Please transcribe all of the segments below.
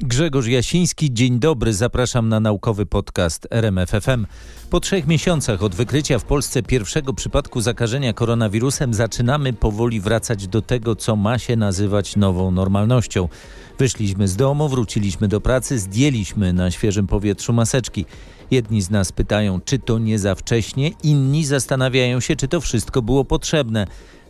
Grzegorz Jasiński, dzień dobry, zapraszam na naukowy podcast RMFFM. Po trzech miesiącach od wykrycia w Polsce pierwszego przypadku zakażenia koronawirusem zaczynamy powoli wracać do tego, co ma się nazywać nową normalnością. Wyszliśmy z domu, wróciliśmy do pracy, zdjęliśmy na świeżym powietrzu maseczki. Jedni z nas pytają, czy to nie za wcześnie, inni zastanawiają się, czy to wszystko było potrzebne.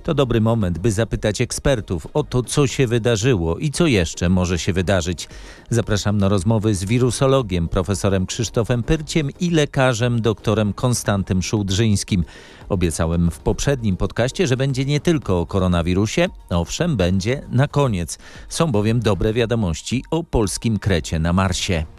To dobry moment, by zapytać ekspertów o to, co się wydarzyło i co jeszcze może się wydarzyć. Zapraszam na rozmowy z wirusologiem, profesorem Krzysztofem Pyrciem i lekarzem doktorem Konstantym Szułdrzyńskim. Obiecałem w poprzednim podcaście, że będzie nie tylko o koronawirusie, owszem, będzie na koniec. Są bowiem dobre wiadomości o polskim krecie na Marsie.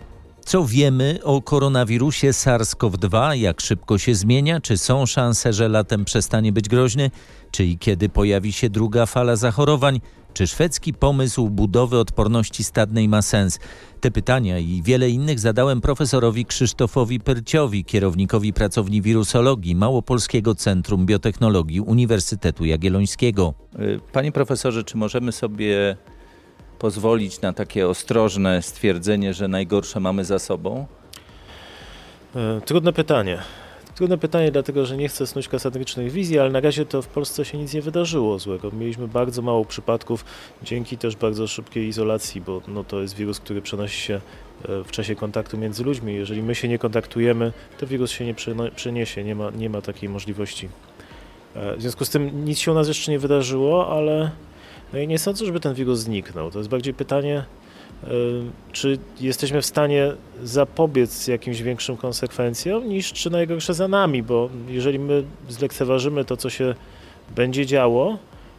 Co wiemy o koronawirusie SARS-CoV-2? Jak szybko się zmienia? Czy są szanse, że latem przestanie być groźny? Czy i kiedy pojawi się druga fala zachorowań? Czy szwedzki pomysł budowy odporności stadnej ma sens? Te pytania i wiele innych zadałem profesorowi Krzysztofowi Pyrciowi, kierownikowi pracowni wirusologii Małopolskiego Centrum Biotechnologii Uniwersytetu Jagiellońskiego. Panie profesorze, czy możemy sobie pozwolić na takie ostrożne stwierdzenie, że najgorsze mamy za sobą? E, trudne pytanie. Trudne pytanie, dlatego że nie chcę snuć kasatrycznych wizji, ale na razie to w Polsce się nic nie wydarzyło złego. Mieliśmy bardzo mało przypadków, dzięki też bardzo szybkiej izolacji, bo no, to jest wirus, który przenosi się e, w czasie kontaktu między ludźmi. Jeżeli my się nie kontaktujemy, to wirus się nie przeniesie, nie ma, nie ma takiej możliwości. E, w związku z tym nic się u nas jeszcze nie wydarzyło, ale no i nie sądzę, żeby ten wirus zniknął. To jest bardziej pytanie, e, czy jesteśmy w stanie zapobiec jakimś większym konsekwencjom, niż czy najgorsze za nami, bo jeżeli my zlekceważymy to, co się będzie działo,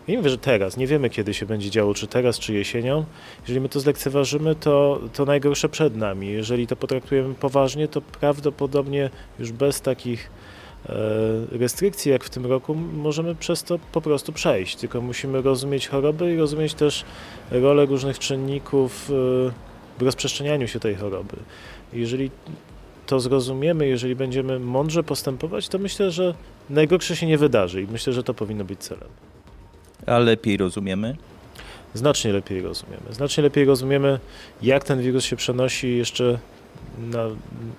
nie mówię, że teraz, nie wiemy kiedy się będzie działo, czy teraz, czy jesienią. Jeżeli my to zlekceważymy, to, to najgorsze przed nami. Jeżeli to potraktujemy poważnie, to prawdopodobnie już bez takich restrykcji, jak w tym roku, możemy przez to po prostu przejść. Tylko musimy rozumieć choroby i rozumieć też rolę różnych czynników w rozprzestrzenianiu się tej choroby. Jeżeli to zrozumiemy, jeżeli będziemy mądrze postępować, to myślę, że najgorsze się nie wydarzy i myślę, że to powinno być celem. A lepiej rozumiemy? Znacznie lepiej rozumiemy. Znacznie lepiej rozumiemy, jak ten wirus się przenosi jeszcze na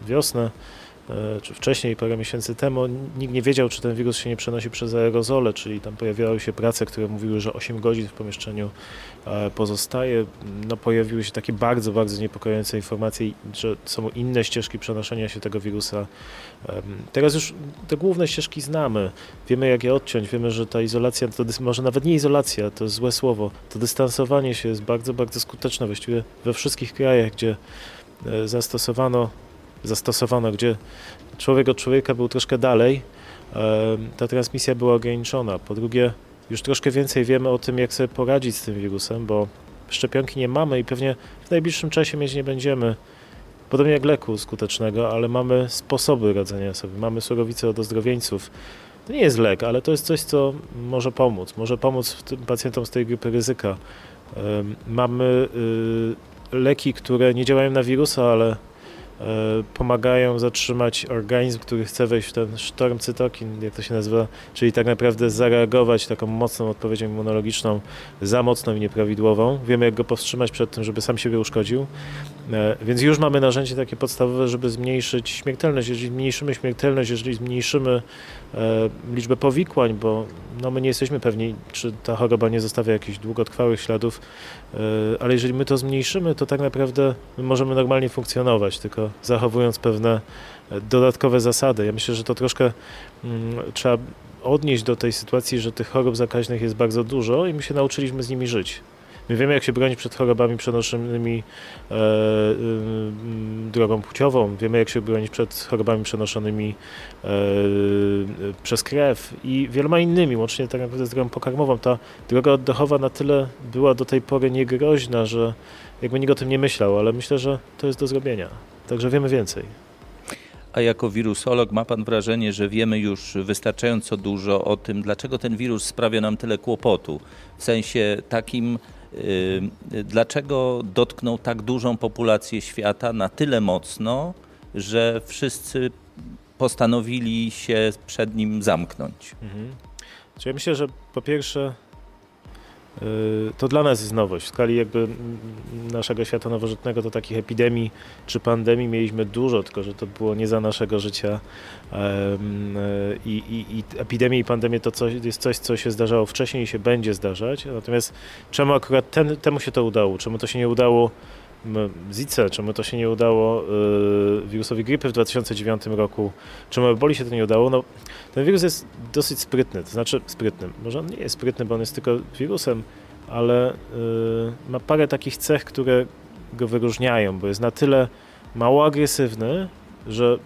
wiosnę E, czy wcześniej, parę miesięcy temu, nikt nie wiedział, czy ten wirus się nie przenosi przez aerozole, czyli tam pojawiały się prace, które mówiły, że 8 godzin w pomieszczeniu e, pozostaje. No, pojawiły się takie bardzo, bardzo niepokojące informacje, że są inne ścieżki przenoszenia się tego wirusa. Teraz już te główne ścieżki znamy, wiemy jak je odciąć, wiemy, że ta izolacja, to może nawet nie izolacja, to złe słowo, to dystansowanie się jest bardzo, bardzo skuteczne właściwie we wszystkich krajach, gdzie e, zastosowano zastosowano, gdzie człowiek od człowieka był troszkę dalej, ta transmisja była ograniczona. Po drugie, już troszkę więcej wiemy o tym, jak sobie poradzić z tym wirusem, bo szczepionki nie mamy i pewnie w najbliższym czasie mieć nie będziemy. Podobnie jak leku skutecznego, ale mamy sposoby radzenia sobie, mamy surowice od ozdrowieńców. To nie jest lek, ale to jest coś, co może pomóc. Może pomóc pacjentom z tej grupy ryzyka. Mamy y, leki, które nie działają na wirusa, ale pomagają zatrzymać organizm, który chce wejść w ten sztorm cytokin, jak to się nazywa, czyli tak naprawdę zareagować taką mocną odpowiedzią immunologiczną, za mocną i nieprawidłową. Wiemy, jak go powstrzymać przed tym, żeby sam siebie uszkodził. E, więc już mamy narzędzie takie podstawowe, żeby zmniejszyć śmiertelność. Jeżeli zmniejszymy śmiertelność, jeżeli zmniejszymy e, liczbę powikłań, bo no my nie jesteśmy pewni, czy ta choroba nie zostawia jakichś długotrwałych śladów, e, ale jeżeli my to zmniejszymy, to tak naprawdę my możemy normalnie funkcjonować, tylko zachowując pewne dodatkowe zasady. Ja myślę, że to troszkę mm, trzeba odnieść do tej sytuacji, że tych chorób zakaźnych jest bardzo dużo i my się nauczyliśmy z nimi żyć. My wiemy, jak się bronić przed chorobami przenoszonymi e, e, drogą płciową, wiemy, jak się bronić przed chorobami przenoszonymi e, przez krew i wieloma innymi, łącznie tak naprawdę z drogą pokarmową. Ta droga oddechowa na tyle była do tej pory niegroźna, że jakby nikt o tym nie myślał, ale myślę, że to jest do zrobienia. Także wiemy więcej. A jako wirusolog ma Pan wrażenie, że wiemy już wystarczająco dużo o tym, dlaczego ten wirus sprawia nam tyle kłopotu? W sensie takim, dlaczego dotknął tak dużą populację świata na tyle mocno, że wszyscy postanowili się przed nim zamknąć. Mhm. Czyli ja myślę, że po pierwsze to dla nas jest nowość. W skali jakby naszego świata nowożytnego to takich epidemii czy pandemii mieliśmy dużo, tylko że to było nie za naszego życia. I, i, i epidemie i pandemie to coś, jest coś, co się zdarzało wcześniej i się będzie zdarzać. Natomiast czemu akurat ten, temu się to udało? Czemu to się nie udało Zice, czemu to się nie udało yy, wirusowi grypy w 2009 roku, czemu eboli się to nie udało, no ten wirus jest dosyć sprytny, to znaczy sprytny, może on nie jest sprytny, bo on jest tylko wirusem, ale yy, ma parę takich cech, które go wyróżniają, bo jest na tyle mało agresywny, że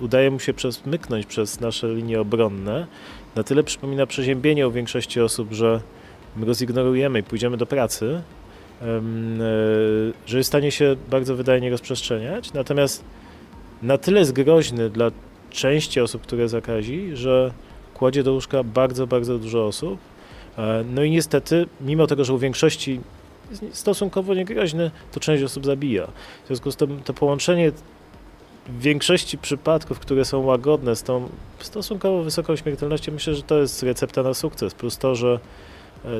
udaje mu się przesmyknąć przez nasze linie obronne, na tyle przypomina przeziębienie u większości osób, że my go zignorujemy i pójdziemy do pracy, że jest w stanie się bardzo wydajnie rozprzestrzeniać, natomiast na tyle jest groźny dla części osób, które zakazi, że kładzie do łóżka bardzo, bardzo dużo osób. E, no i niestety, mimo tego, że u większości jest stosunkowo niegroźny, to część osób zabija. W związku z tym to połączenie w większości przypadków, które są łagodne z tą stosunkowo wysoką śmiertelnością, myślę, że to jest recepta na sukces. Plus to, że E,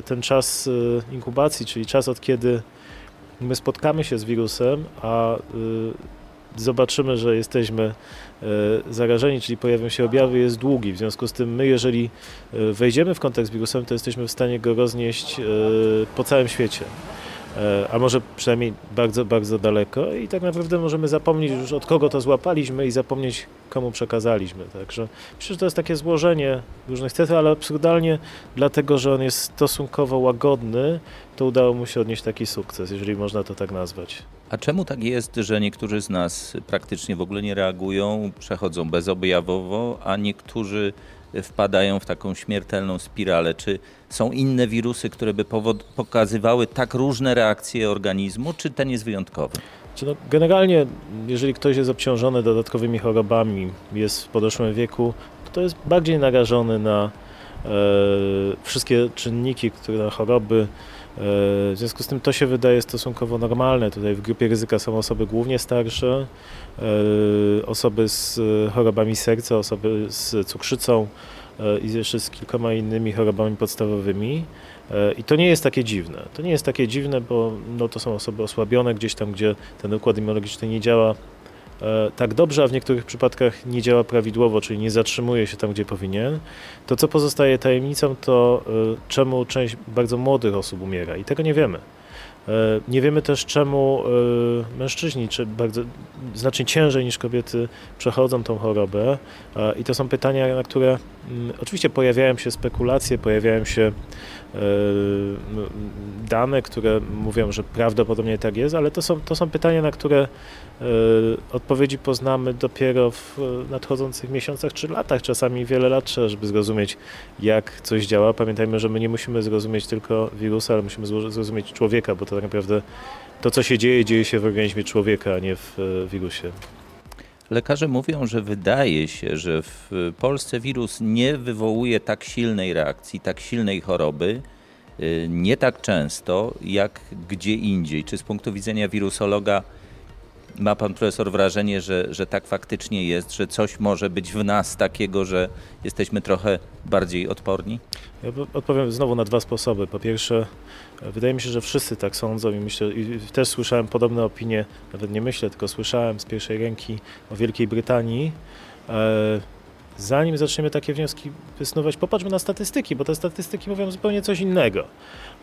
ten czas e, inkubacji, czyli czas od kiedy my spotkamy się z wirusem, a e, zobaczymy, że jesteśmy zarażeni, czyli pojawią się objawy, jest długi. W związku z tym my, jeżeli wejdziemy w kontakt z wirusem, to jesteśmy w stanie go roznieść po całym świecie. E, a może przynajmniej bardzo, bardzo daleko i tak naprawdę możemy zapomnieć już od kogo to złapaliśmy i zapomnieć komu przekazaliśmy. Także myślę, że to jest takie złożenie różnych cech, ale absurdalnie dlatego, że on jest stosunkowo łagodny, to udało mu się odnieść taki sukces, jeżeli można to tak nazwać. A czemu tak jest, że niektórzy z nas praktycznie w ogóle nie reagują, przechodzą bezobjawowo, a niektórzy wpadają w taką śmiertelną spiralę? Czy są inne wirusy, które by pokazywały tak różne reakcje organizmu, czy ten jest wyjątkowy? No, generalnie, jeżeli ktoś jest obciążony dodatkowymi chorobami, jest w podeszłym wieku, to jest bardziej narażony na e, wszystkie czynniki, które choroby. E, w związku z tym to się wydaje stosunkowo normalne. Tutaj w grupie ryzyka są osoby głównie starsze, e, osoby z chorobami serca, osoby z cukrzycą, E, i jeszcze z kilkoma innymi chorobami podstawowymi. E, I to nie jest takie dziwne. To nie jest takie dziwne, bo no, to są osoby osłabione gdzieś tam, gdzie ten układ immunologiczny nie działa e, tak dobrze, a w niektórych przypadkach nie działa prawidłowo, czyli nie zatrzymuje się tam, gdzie powinien. To, co pozostaje tajemnicą, to czemu część bardzo młodych osób umiera i tego nie wiemy. E, nie wiemy też, czemu e, mężczyźni czy bardzo znacznie ciężej niż kobiety przechodzą tą chorobę. E, I to są pytania, na które mm, oczywiście pojawiają się spekulacje, pojawiają się dane, które mówią, że prawdopodobnie tak jest, ale to są, to są pytania, na które odpowiedzi poznamy dopiero w nadchodzących miesiącach czy latach. Czasami wiele lat trzeba, żeby zrozumieć, jak coś działa. Pamiętajmy, że my nie musimy zrozumieć tylko wirusa, ale musimy zrozumieć człowieka, bo to tak naprawdę to, co się dzieje, dzieje się w organizmie człowieka, a nie w wirusie. Lekarze mówią, że wydaje się, że w Polsce wirus nie wywołuje tak silnej reakcji, tak silnej choroby, e, nie tak często jak gdzie indziej. Czy z punktu widzenia wirusologa ma pan profesor wrażenie, że, że tak faktycznie jest, że coś może być w nas takiego, że jesteśmy trochę bardziej odporni? Ja odpowiem znowu na dwa sposoby. Po pierwsze, wydaje mi się, że wszyscy tak sądzą i myślę, i też słyszałem podobne opinie, nawet nie myślę, tylko słyszałem z pierwszej ręki o Wielkiej Brytanii. E, zanim zaczniemy takie wnioski wysnuwać, popatrzmy na statystyki, bo te statystyki mówią zupełnie coś innego.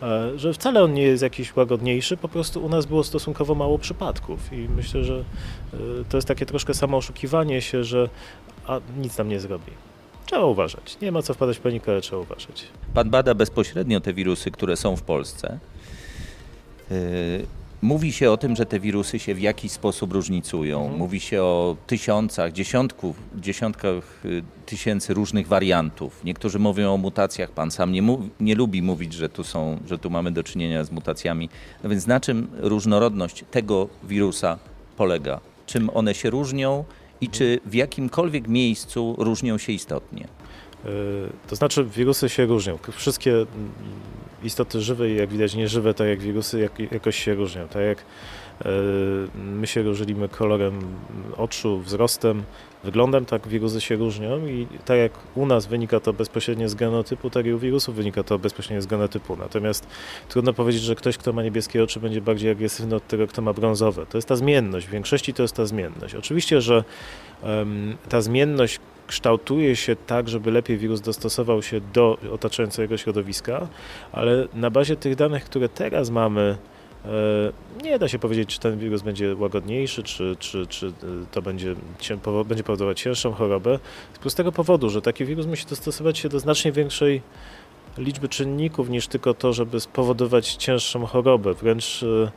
E, że wcale on nie jest jakiś łagodniejszy, po prostu u nas było stosunkowo mało przypadków i myślę, że e, to jest takie troszkę samo oszukiwanie się, że a, nic nam nie zrobi. Trzeba uważać. Nie ma co wpadać w panikę, ale trzeba uważać. Pan bada bezpośrednio te wirusy, które są w Polsce. E, Mówi się o tym, że te wirusy się w jakiś sposób różnicują. Mhm. Mówi się o tysiącach, dziesiątków, dziesiątkach y, tysięcy różnych wariantów. Niektórzy mówią o mutacjach. Pan sam nie, nie lubi mówić, że tu, są, że tu mamy do czynienia z mutacjami. No więc na czym różnorodność tego wirusa polega? Czym one się różnią i czy w jakimkolwiek miejscu różnią się istotnie? Y, to znaczy, wirusy się różnią. Wszystkie istoty żywe i jak widać nieżywe, tak jak wirusy jak, jakoś się różnią. Tak jak e, my się różnimy kolorem oczu, wzrostem, wyglądem, tak wirusy się różnią i tak jak u nas wynika to bezpośrednio z genotypu, tak i u wirusów wynika to bezpośrednio z genotypu. Natomiast trudno powiedzieć, że ktoś, kto ma niebieskie oczy, będzie bardziej agresywny od tego, kto ma brązowe. To jest ta zmienność. W większości to jest ta zmienność. Oczywiście, że um, ta zmienność kształtuje się tak, żeby lepiej wirus dostosował się do otaczającego środowiska, ale na bazie tych danych, które teraz mamy, e, nie da się powiedzieć, czy ten wirus będzie łagodniejszy, czy, czy, czy e, to będzie, będzie powodować cięższą chorobę. Z prostego powodu, że taki wirus musi dostosować się do znacznie większej liczby czynników niż tylko to, żeby spowodować cięższą chorobę. Wręcz e,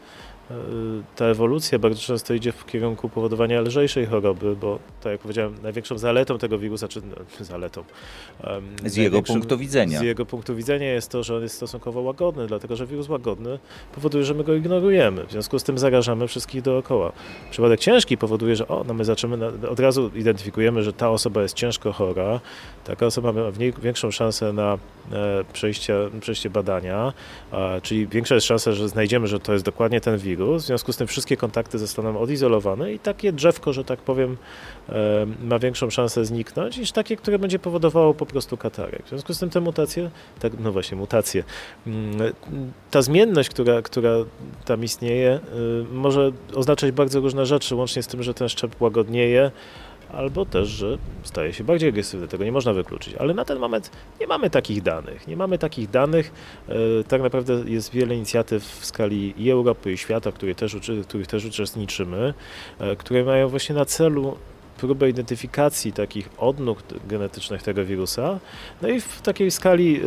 ta ewolucja bardzo często idzie w kierunku powodowania lżejszej choroby, bo tak jak powiedziałem, największą zaletą tego wirusa, czy no, zaletą. Z jego punktu widzenia. Z jego punktu widzenia jest to, że on jest stosunkowo łagodny, dlatego że wirus łagodny powoduje, że my go ignorujemy. W związku z tym zarażamy wszystkich dookoła. Przypadek ciężki powoduje, że o, no my zaczynamy, od razu identyfikujemy, że ta osoba jest ciężko chora, taka osoba ma większą szansę na e, przejście, przejście badania, czyli większa jest szansa, że znajdziemy, że to jest dokładnie ten wirus, w związku z tym wszystkie kontakty zostaną odizolowane i takie drzewko, że tak powiem, e, ma większą szansę zniknąć niż takie, które będzie powodowało po prostu katarek. W związku z tym te mutacje, tak, no właśnie mutacje, mm, ta zmienność, która, która tam istnieje, y, może oznaczać bardzo różne rzeczy, łącznie z tym, że ten szczep łagodnieje, albo też, że staje się bardziej agresywny. Tego nie można wykluczyć. Ale na ten moment nie mamy takich danych. Nie mamy takich danych. E, tak naprawdę jest wiele inicjatyw w skali i Europy, i świata, których też, których też uczestniczymy, e, które mają właśnie na celu próbę identyfikacji takich odnóg genetycznych tego wirusa. No i w takiej skali e,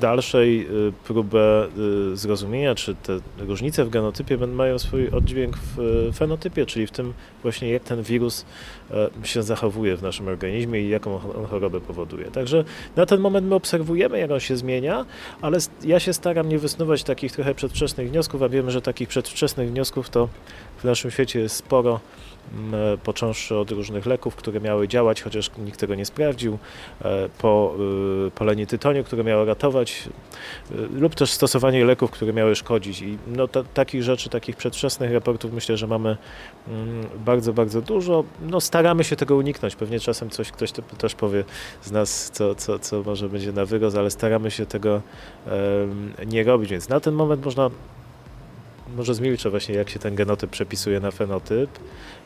dalszej y, próbę y, zrozumienia, czy te różnice w genotypie mają swój oddźwięk w y, fenotypie, czyli w tym właśnie jak ten wirus się zachowuje w naszym organizmie i jaką on chorobę powoduje. Także na ten moment my obserwujemy, jak on się zmienia, ale ja się staram nie wysnuwać takich trochę przedwczesnych wniosków, a wiemy, że takich przedwczesnych wniosków to w naszym świecie jest sporo. E, począwszy od różnych leków, które miały działać, chociaż nikt tego nie sprawdził, e, po e, palenie tytoniu, które miało ratować, lub też stosowanie leków, które miały szkodzić. I no, takich rzeczy, takich przedwczesnych raportów myślę, że mamy mm, bardzo, bardzo dużo. No, staramy się tego uniknąć. Pewnie czasem coś ktoś też powie z nas, co, co, co może będzie na wyrost, ale staramy się tego nie robić. Więc na ten moment można może zmilczę właśnie, jak się ten genotyp przepisuje na fenotyp.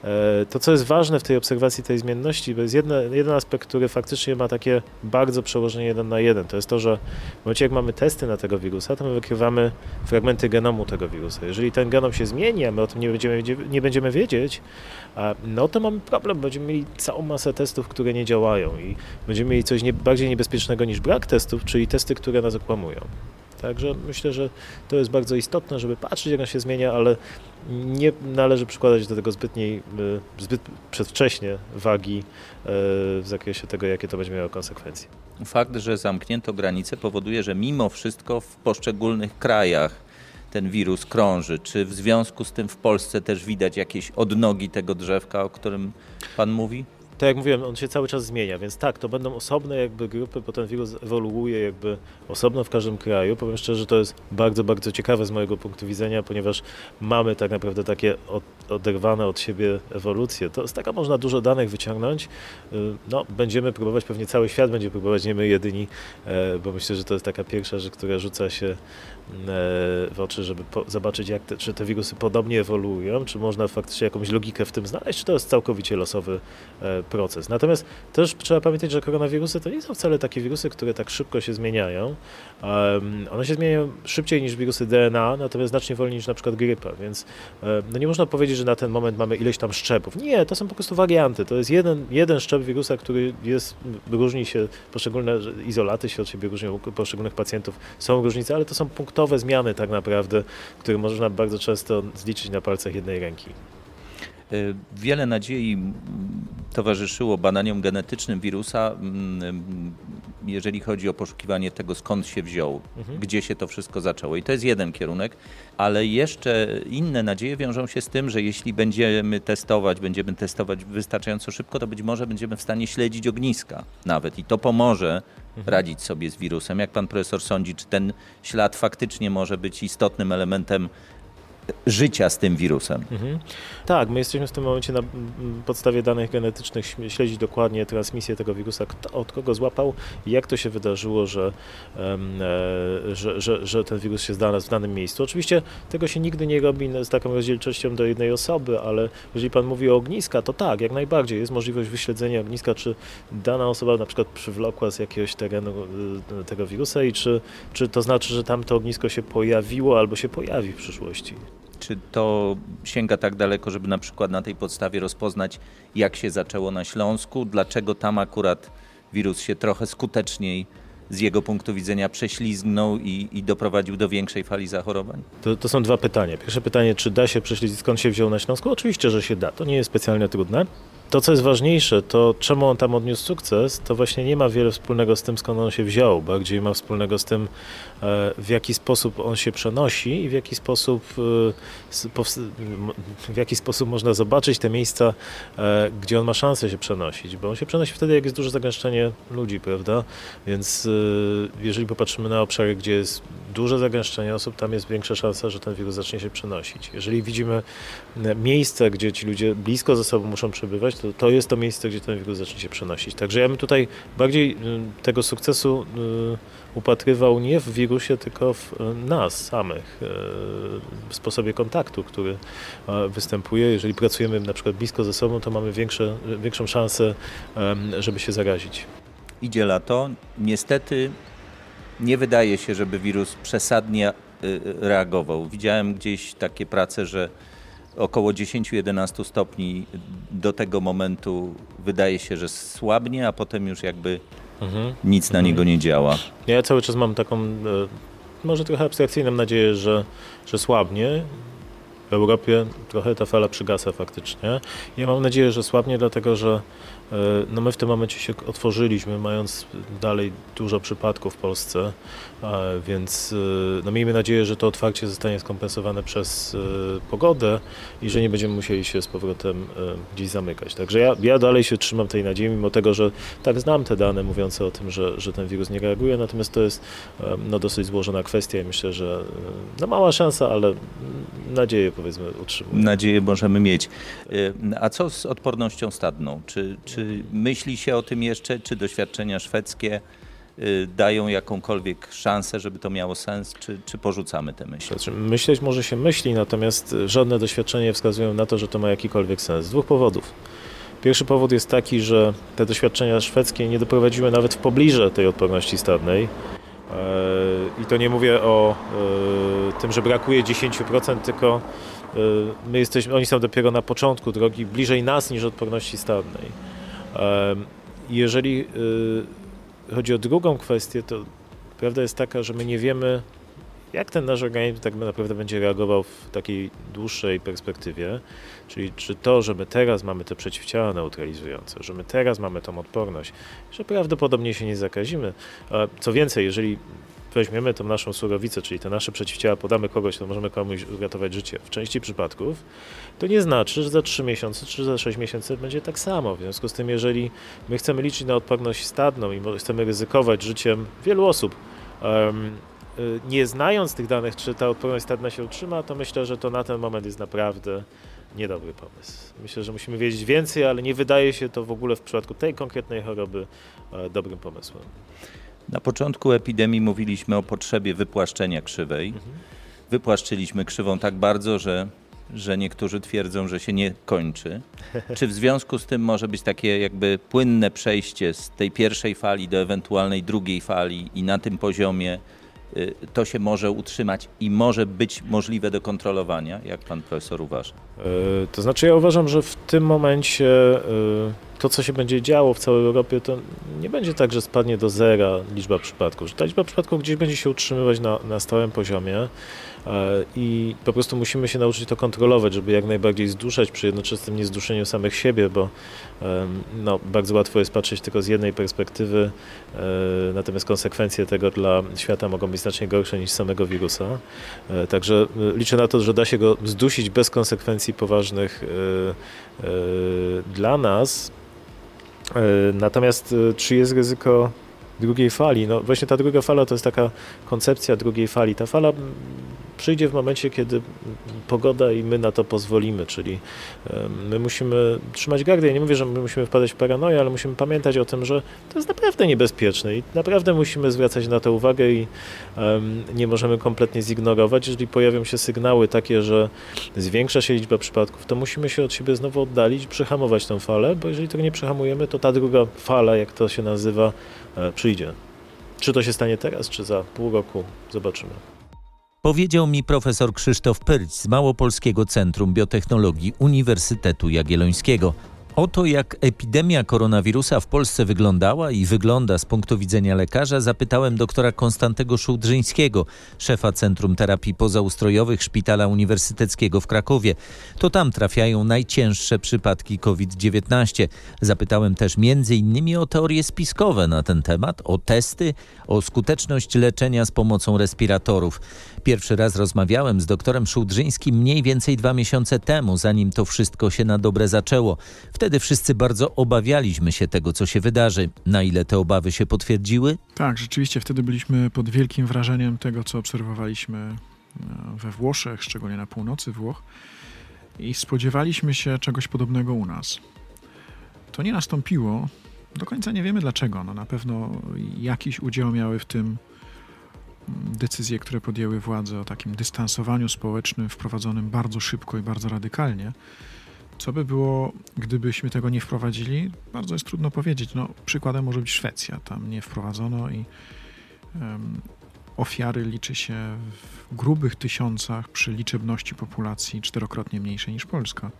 E, to, co jest ważne w tej obserwacji tej zmienności, to jest jeden, jeden aspekt, który faktycznie ma takie bardzo przełożenie jeden na jeden. To jest to, że w momencie, jak mamy testy na tego wirusa, to my wykrywamy fragmenty genomu tego wirusa. Jeżeli ten genom się zmieni, a my o tym nie będziemy, nie będziemy wiedzieć, no to mamy problem. Będziemy mieli całą masę testów, które nie działają i będziemy mieli coś nie, bardziej niebezpiecznego niż brak testów, czyli testy, które nas okłamują. Także myślę, że to jest bardzo istotne, żeby patrzeć, jak on się zmienia, ale nie należy przykładać do tego zbytniej, e, zbyt przedwcześnie wagi e, w zakresie tego, jakie to będzie miało konsekwencje. Fakt, że zamknięto granice powoduje, że mimo wszystko w poszczególnych krajach ten wirus krąży. Czy w związku z tym w Polsce też widać jakieś odnogi tego drzewka, o którym Pan mówi? Tak jak mówiłem, on się cały czas zmienia, więc tak, to będą osobne jakby grupy, bo ten wirus ewoluuje jakby osobno w każdym kraju. Powiem szczerze, że to jest bardzo, bardzo ciekawe z mojego punktu widzenia, ponieważ mamy tak naprawdę takie od, oderwane od siebie ewolucje. To z tego można dużo danych wyciągnąć. Y, no, będziemy próbować, pewnie cały świat będzie próbować, nie my jedyni, e, bo myślę, że to jest taka pierwsza rzecz, która rzuca się w oczy, żeby zobaczyć, jak te, czy te wirusy podobnie ewoluują, czy można faktycznie jakąś logikę w tym znaleźć, czy to jest całkowicie losowy e, proces. Natomiast też trzeba pamiętać, że koronawirusy to nie są wcale takie wirusy, które tak szybko się zmieniają. One się zmieniają szybciej niż wirusy DNA, natomiast znacznie wolniej niż na przykład grypa, więc no nie można powiedzieć, że na ten moment mamy ileś tam szczepów. Nie, to są po prostu warianty. To jest jeden, jeden szczep wirusa, który jest, różni się, poszczególne izolaty się od siebie różnią poszczególnych pacjentów. Są różnice, ale to są punktowe zmiany tak naprawdę, które można bardzo często zliczyć na palcach jednej ręki. E, wiele nadziei towarzyszyło badaniom genetycznym wirusa. jeżeli chodzi o poszukiwanie tego, skąd się wziął, mhm. gdzie się to wszystko zaczęło. I to jest jeden kierunek, ale jeszcze inne nadzieje wiążą się z tym, że jeśli będziemy testować, będziemy testować wystarczająco szybko, to być może będziemy w stanie śledzić ogniska nawet i to pomoże mhm. radzić sobie z wirusem. Jak pan profesor sądzi, czy ten ślad faktycznie może być istotnym elementem życia z tym wirusem. Mhm. Tak, my jesteśmy w tym momencie na podstawie danych genetycznych śledzić dokładnie transmisję tego wirusa, kto, od kogo złapał jak to się wydarzyło, że, e, że, że, że, ten wirus się znalazł w danym miejscu. Oczywiście tego się nigdy nie robi z taką rozdzielczością do jednej osoby, ale jeżeli Pan mówi o ogniska, to tak, jak najbardziej jest możliwość wyśledzenia ogniska, czy dana osoba na przykład przywlokła z jakiegoś terenu e, tego wirusa i czy, czy to znaczy, że tam to ognisko się pojawiło albo się pojawi w przyszłości. Czy to sięga tak daleko, żeby na przykład na tej podstawie rozpoznać, jak się zaczęło na Śląsku, dlaczego tam akurat wirus się trochę skuteczniej z jego punktu widzenia prześlizgnął i, i doprowadził do większej fali zachorowań? To, to, są dwa pytania. Pierwsze pytanie, czy da się prześledzić, skąd się wziął na Śląsku? Oczywiście, że się da. To nie jest specjalnie trudne. To, co jest ważniejsze, to czemu on tam odniósł sukces, to właśnie nie ma wiele wspólnego z tym, skąd on się wziął, bardziej ma wspólnego z tym, w jaki sposób on się przenosi i w jaki sposób, e, w jaki sposób można zobaczyć te miejsca, e, gdzie on ma szansę się przenosić, bo on się przenosi wtedy, jak jest duże zagęszczenie ludzi, prawda? Więc jeżeli popatrzymy na obszary, gdzie jest duże zagęszczenie osób, tam jest większa szansa, że ten wirus zacznie się przenosić. Jeżeli widzimy miejsca, gdzie ci ludzie blisko ze sobą muszą przebywać, to, to jest to miejsce, gdzie ten wirus zacznie się przenosić. Także ja bym tutaj bardziej tego sukcesu upatrywał nie w wirusie, tylko w y, nas samych, w sposobie kontaktu, który występuje. Jeżeli pracujemy na przykład blisko ze sobą, to mamy większe, większą szansę, żeby się zarazić. Idzie lato. Niestety nie wydaje się, żeby wirus przesadnie reagował. Widziałem gdzieś takie prace, że około 10-11 stopni do tego momentu wydaje się, że słabnie, a potem już jakby mhm. nic na niego nie działa. Ja cały czas mam taką, e, może trochę abstrakcyjną nadzieję, że, że słabnie. W Europie trochę ta fala przygasa faktycznie. Ja mam nadzieję, że słabnie, dlatego że E, no my w tym momencie się otworzyliśmy, mając dalej dużo przypadków w Polsce, więc e, no miejmy nadzieję, że to otwarcie zostanie skompensowane przez e, pogodę i że nie będziemy musieli się z powrotem gdzieś zamykać. Także ja, ja dalej się trzymam tej nadziei, mimo tego, że tak znam te dane mówiące o tym, że, że ten wirus nie reaguje, natomiast to jest no, dosyć złożona kwestia i myślę, że no, mała szansa, ale nadzieję powiedzmy utrzymuję. Nadzieję możemy mieć. A co z odpornością stadną? Czy, czy myśli się o tym jeszcze, czy doświadczenia szwedzkie y, dają jakąkolwiek szansę, żeby to miało sens, czy, czy porzucamy te myśli? Znaczy, myśleć może się myśli, natomiast żadne doświadczenia wskazują na to, że to ma jakikolwiek sens. Z dwóch powodów. Pierwszy powód jest taki, że te doświadczenia szwedzkie nie doprowadziły nawet w pobliże tej odporności stadnej. E, I to nie mówię o e, tym, że brakuje 10%, tylko e, my jesteśmy, oni są dopiero na początku drogi, bliżej nas niż odporności stadnej. Jeżeli y, chodzi o drugą kwestię, to prawda jest taka, że my nie wiemy, jak ten nasz organizm tak naprawdę będzie reagował w takiej dłuższej perspektywie, czyli czy to, że my teraz mamy te przeciwciała neutralizujące, że my teraz mamy tą odporność, że prawdopodobnie się nie zakazimy. Co więcej, jeżeli weźmiemy tą naszą surowicę, czyli te nasze przeciwciała, podamy kogoś, to możemy komuś uratować życie. W części przypadków to nie znaczy, że za 3 miesiące czy za 6 miesięcy będzie tak samo. W związku z tym, jeżeli my chcemy liczyć na odporność stadną i chcemy ryzykować życiem wielu osób, um, nie znając tych danych, czy ta odporność stadna się utrzyma, to myślę, że to na ten moment jest naprawdę niedobry pomysł. Myślę, że musimy wiedzieć więcej, ale nie wydaje się to w ogóle w przypadku tej konkretnej choroby e, dobrym pomysłem. Na początku epidemii mówiliśmy o potrzebie wypłaszczenia krzywej. Mhm. Wypłaszczyliśmy krzywą tak bardzo, że, że niektórzy twierdzą, że się nie kończy. Czy w związku z tym może być takie jakby płynne przejście z tej pierwszej fali do ewentualnej drugiej fali i na tym poziomie to się może utrzymać i może być możliwe do kontrolowania, jak pan profesor uważa? E, to znaczy ja uważam, że w tym momencie e, to, co się będzie działo w całej Europie, to nie będzie tak, że spadnie do zera liczba przypadków, że ta liczba przypadków gdzieś będzie się utrzymywać na, na stałym poziomie. I po prostu musimy się nauczyć to kontrolować, żeby jak najbardziej zduszać przy jednoczesnym niezduszeniu samych siebie, bo no, bardzo łatwo jest patrzeć tylko z jednej perspektywy, natomiast konsekwencje tego dla świata mogą być znacznie gorsze niż samego wirusa. Także liczę na to, że da się go zdusić bez konsekwencji poważnych dla nas. Natomiast czy jest ryzyko drugiej fali. No właśnie ta druga fala to jest taka koncepcja drugiej fali. Ta fala przyjdzie w momencie, kiedy pogoda i my na to pozwolimy, czyli my musimy trzymać gardę. Ja nie mówię, że my musimy wpadać w paranoję, ale musimy pamiętać o tym, że to jest naprawdę niebezpieczne i naprawdę musimy zwracać na to uwagę i nie możemy kompletnie zignorować. Jeżeli pojawią się sygnały takie, że zwiększa się liczba przypadków, to musimy się od siebie znowu oddalić, przyhamować tę falę, bo jeżeli tego nie przyhamujemy, to ta druga fala, jak to się nazywa, e, przyjdzie. Czy to się stanie teraz, czy za pół roku, zobaczymy. Powiedział mi profesor Krzysztof Pyrć z Małopolskiego Centrum Biotechnologii Uniwersytetu Jagiellońskiego. O to, jak epidemia koronawirusa w Polsce wyglądała i wygląda z punktu widzenia lekarza, zapytałem doktora Konstantego Szułdrzyńskiego, szefa Centrum Terapii Pozaustrojowych Szpitala Uniwersyteckiego w Krakowie. To tam trafiają najcięższe przypadki COVID-19. Zapytałem też m.in. o teorie spiskowe na ten temat, o testy, o skuteczność leczenia z pomocą respiratorów. Pierwszy raz rozmawiałem z doktorem Szułdrzyńskim mniej więcej dwa miesiące temu, zanim to wszystko się na dobre zaczęło. Wtedy wszyscy bardzo obawialiśmy się tego, co się wydarzy. Na ile te obawy się potwierdziły? Tak, rzeczywiście wtedy byliśmy pod wielkim wrażeniem tego, co obserwowaliśmy e, we Włoszech, szczególnie na północy Włoch, i spodziewaliśmy się czegoś podobnego u nas. To nie nastąpiło. Do końca nie wiemy dlaczego. No, na pewno jakiś udział miały w tym decyzje, które podjęły władze o takim dystansowaniu społecznym wprowadzonym bardzo szybko i bardzo radykalnie. Co by było, gdybyśmy tego nie wprowadzili? Bardzo jest trudno powiedzieć. No, przykładem może być Szwecja. Tam nie wprowadzono i um, ofiary liczy się w grubych tysiącach przy liczebności populacji czterokrotnie mniejszej niż Polska.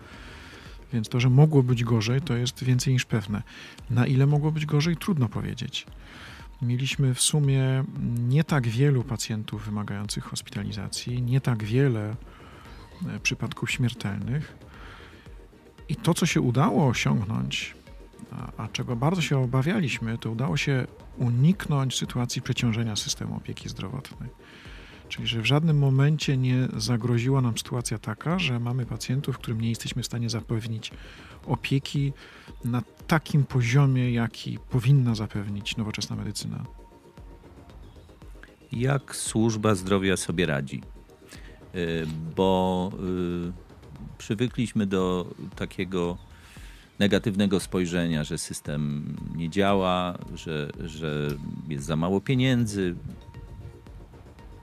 Więc to, że mogło być gorzej, to jest więcej niż pewne. Na ile mogło być gorzej, trudno powiedzieć. Mieliśmy w sumie nie tak wielu pacjentów wymagających hospitalizacji, nie tak wiele e, przypadków śmiertelnych i to, co się udało osiągnąć, a, a, czego bardzo się obawialiśmy, to udało się uniknąć sytuacji przeciążenia systemu opieki zdrowotnej. Czyli, że w żadnym momencie nie zagroziła nam sytuacja taka, że mamy pacjentów, którym nie jesteśmy w stanie zapewnić opieki na takim poziomie, jaki powinna zapewnić nowoczesna medycyna. Jak służba zdrowia sobie radzi? Y, bo y, przywykliśmy do takiego negatywnego spojrzenia, że system nie działa, że, że jest za mało pieniędzy.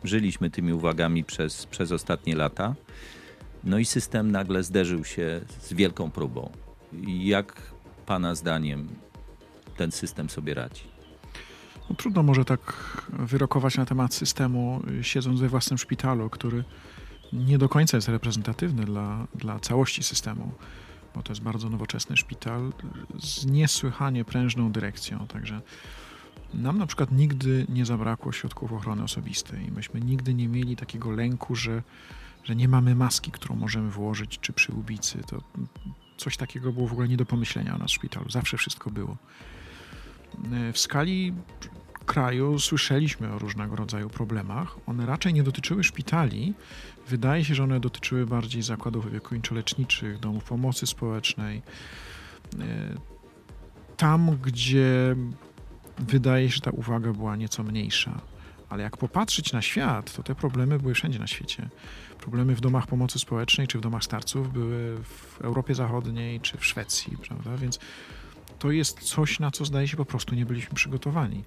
Żyliśmy tymi uwagami przez, przez ostatnie lata. No i system nagle zderzył się z wielką próbą. Jak Pana zdaniem ten system sobie radzi? No, trudno może tak wyrokować na temat systemu, siedząc we własnym szpitalu, który nie do końca jest reprezentatywny dla, dla całości systemu, bo to jest bardzo nowoczesny szpital z niesłychanie prężną dyrekcją. Także nam na przykład nigdy nie zabrakło środków ochrony osobistej. Myśmy nigdy nie mieli takiego lęku, że, że nie mamy maski, którą możemy włożyć, czy przy ubicy. To coś takiego było w ogóle nie do pomyślenia o nas w szpitalu. Zawsze wszystko było. W skali kraju słyszeliśmy o różnego rodzaju problemach. One raczej nie dotyczyły szpitali. Wydaje się, że one dotyczyły bardziej zakładów opiekuńczo-leczniczych, domów pomocy społecznej. E, tam, gdzie wydaje się, że ta uwaga była nieco mniejsza. Ale jak popatrzeć na świat, to te problemy były wszędzie na świecie. Problemy w domach pomocy społecznej czy w domach starców były w Europie Zachodniej czy w Szwecji, prawda? Więc to jest coś, na co zdaje się po prostu nie byliśmy przygotowani.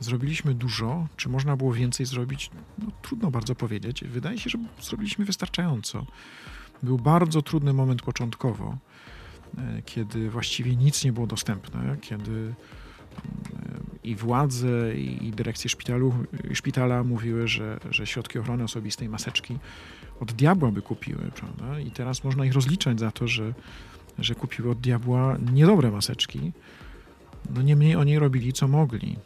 Zrobiliśmy dużo. Czy można było więcej zrobić? No, trudno bardzo powiedzieć. Wydaje się, że zrobiliśmy wystarczająco. Był bardzo trudny moment początkowo, e, kiedy właściwie nic nie było dostępne, kiedy e, i władze, i dyrekcje szpitalu, szpitala mówiły, że, że środki ochrony osobistej, maseczki od diabła by kupiły, prawda? I teraz można ich rozliczać za to, że, że kupiły od diabła niedobre maseczki. No niemniej oni robili, co mogli.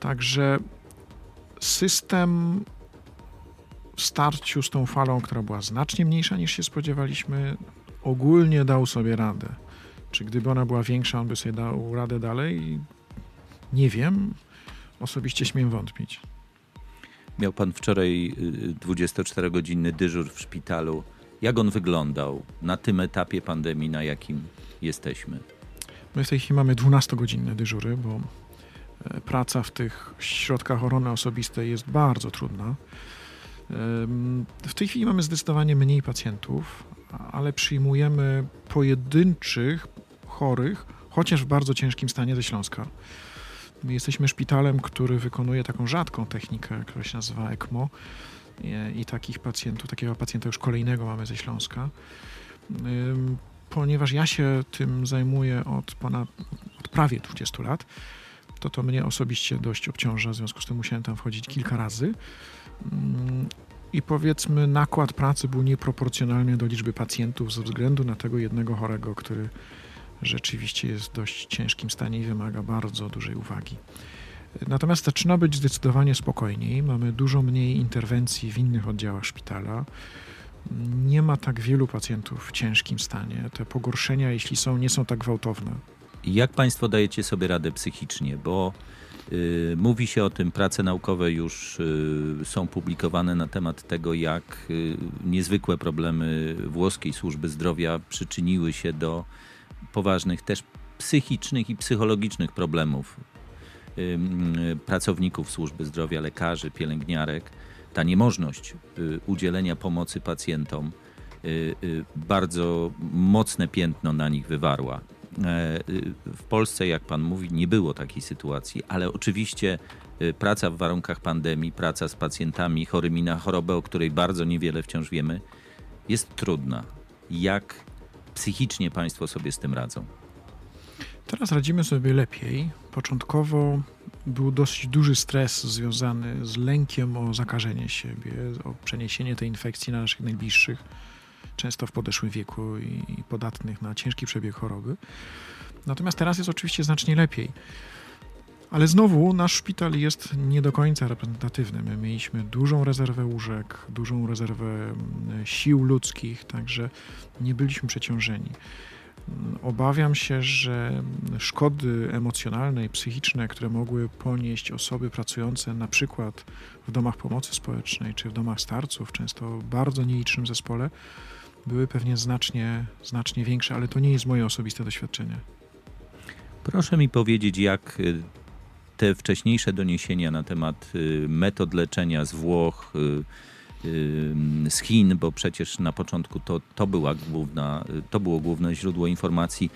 Także system w starciu z tą falą, która była znacznie mniejsza niż się spodziewaliśmy, ogólnie dał sobie radę. Czy gdyby ona była większa, on by sobie dał radę dalej? Nie wiem. Osobiście śmiem wątpić. Miał pan wczoraj 24-godzinny dyżur w szpitalu. Jak on wyglądał na tym etapie pandemii, na jakim jesteśmy? My w tej chwili mamy 12-godzinne dyżury, bo e, praca w tych środkach ochrony osobistej jest bardzo trudna. W tej chwili mamy zdecydowanie mniej pacjentów, ale przyjmujemy pojedynczych chorych, chociaż w bardzo ciężkim stanie ze Śląska. My jesteśmy szpitalem, który wykonuje taką rzadką technikę, która się nazywa ECMO i takich pacjentów, takiego pacjenta już kolejnego mamy ze Śląska. Ponieważ ja się tym zajmuję od, ponad, od prawie 20 lat, to to mnie osobiście dość obciąża, w związku z tym musiałem tam wchodzić kilka razy. I powiedzmy, nakład pracy był nieproporcjonalny do liczby pacjentów ze względu na tego jednego chorego, który rzeczywiście jest w dość ciężkim stanie i wymaga bardzo dużej uwagi. Natomiast zaczyna być zdecydowanie spokojniej. Mamy dużo mniej interwencji w innych oddziałach szpitala. Nie ma tak wielu pacjentów w ciężkim stanie. Te pogorszenia, jeśli są, nie są tak gwałtowne. Jak Państwo dajecie sobie radę psychicznie? Bo y, mówi się o tym, prace naukowe już y, są publikowane na temat tego, jak y, niezwykłe problemy włoskiej służby zdrowia przyczyniły się do poważnych też psychicznych i psychologicznych problemów pracowników służby zdrowia, lekarzy, pielęgniarek. Ta niemożność y, udzielenia pomocy pacjentom y, y, bardzo mocne piętno na nich wywarła. E, w Polsce, jak pan mówi, nie było takiej sytuacji, ale oczywiście praca w warunkach pandemii, praca z pacjentami chorymi na chorobę, o której bardzo niewiele wciąż wiemy, jest trudna. Jak psychicznie Państwo sobie z tym radzą? Teraz radzimy sobie lepiej. Początkowo był dosyć duży stres związany z lękiem o zakażenie siebie, o przeniesienie tej infekcji na naszych najbliższych, często w podeszłym wieku i podatnych na ciężki przebieg choroby. Natomiast teraz jest oczywiście znacznie lepiej. Ale znowu nasz szpital jest nie do końca reprezentatywny. My mieliśmy dużą rezerwę łóżek, dużą rezerwę mm, sił ludzkich, także nie byliśmy przeciążeni. Mm, obawiam się, że szkody emocjonalne i psychiczne, które mogły ponieść osoby pracujące na przykład w domach pomocy społecznej czy w domach starców, często w bardzo nielicznym zespole, były pewnie znacznie, znacznie większe, ale to nie jest moje osobiste doświadczenie. Proszę mi powiedzieć, jak y, te wcześniejsze doniesienia na temat y, metod leczenia z Włoch, y, y, z Chin, bo przecież na początku to, to, była główna, to było główne źródło informacji,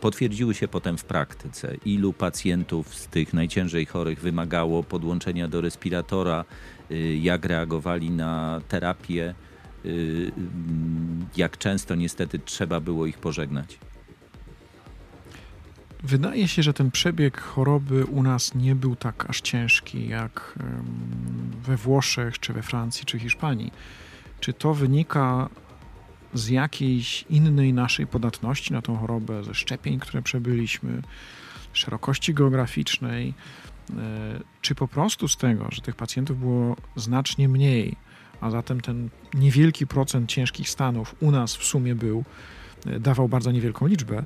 potwierdziły się potem w praktyce. Ilu pacjentów z tych najciężej chorych wymagało podłączenia do respiratora, jak reagowali na terapię, jak często niestety trzeba było ich pożegnać. Wydaje się, że ten przebieg choroby u nas nie był tak aż ciężki jak we Włoszech, czy we Francji, czy Hiszpanii. Czy to wynika z jakiejś innej naszej podatności na tą chorobę, ze szczepień, które przebyliśmy, szerokości geograficznej, e, czy po prostu z tego, że tych pacjentów było znacznie mniej, a zatem ten niewielki procent ciężkich stanów u nas w sumie był, e, dawał bardzo niewielką liczbę,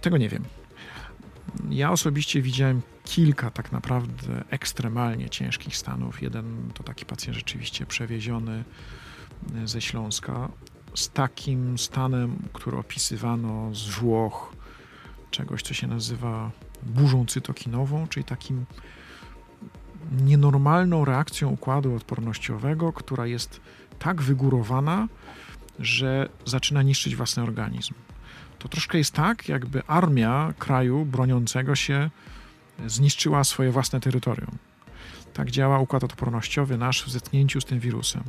tego nie wiem. Ja osobiście widziałem kilka tak naprawdę ekstremalnie ciężkich stanów. Jeden to taki pacjent rzeczywiście przewieziony e, ze Śląska z takim stanem, który opisywano z Włoch, czegoś, co się nazywa burzą cytokinową, czyli takim nienormalną reakcją układu odpornościowego, która jest tak wygórowana, że zaczyna niszczyć własny organizm. To troszkę jest tak, jakby armia kraju broniącego się zniszczyła swoje własne terytorium. Tak działa układ odpornościowy nasz w zetknięciu z tym wirusem.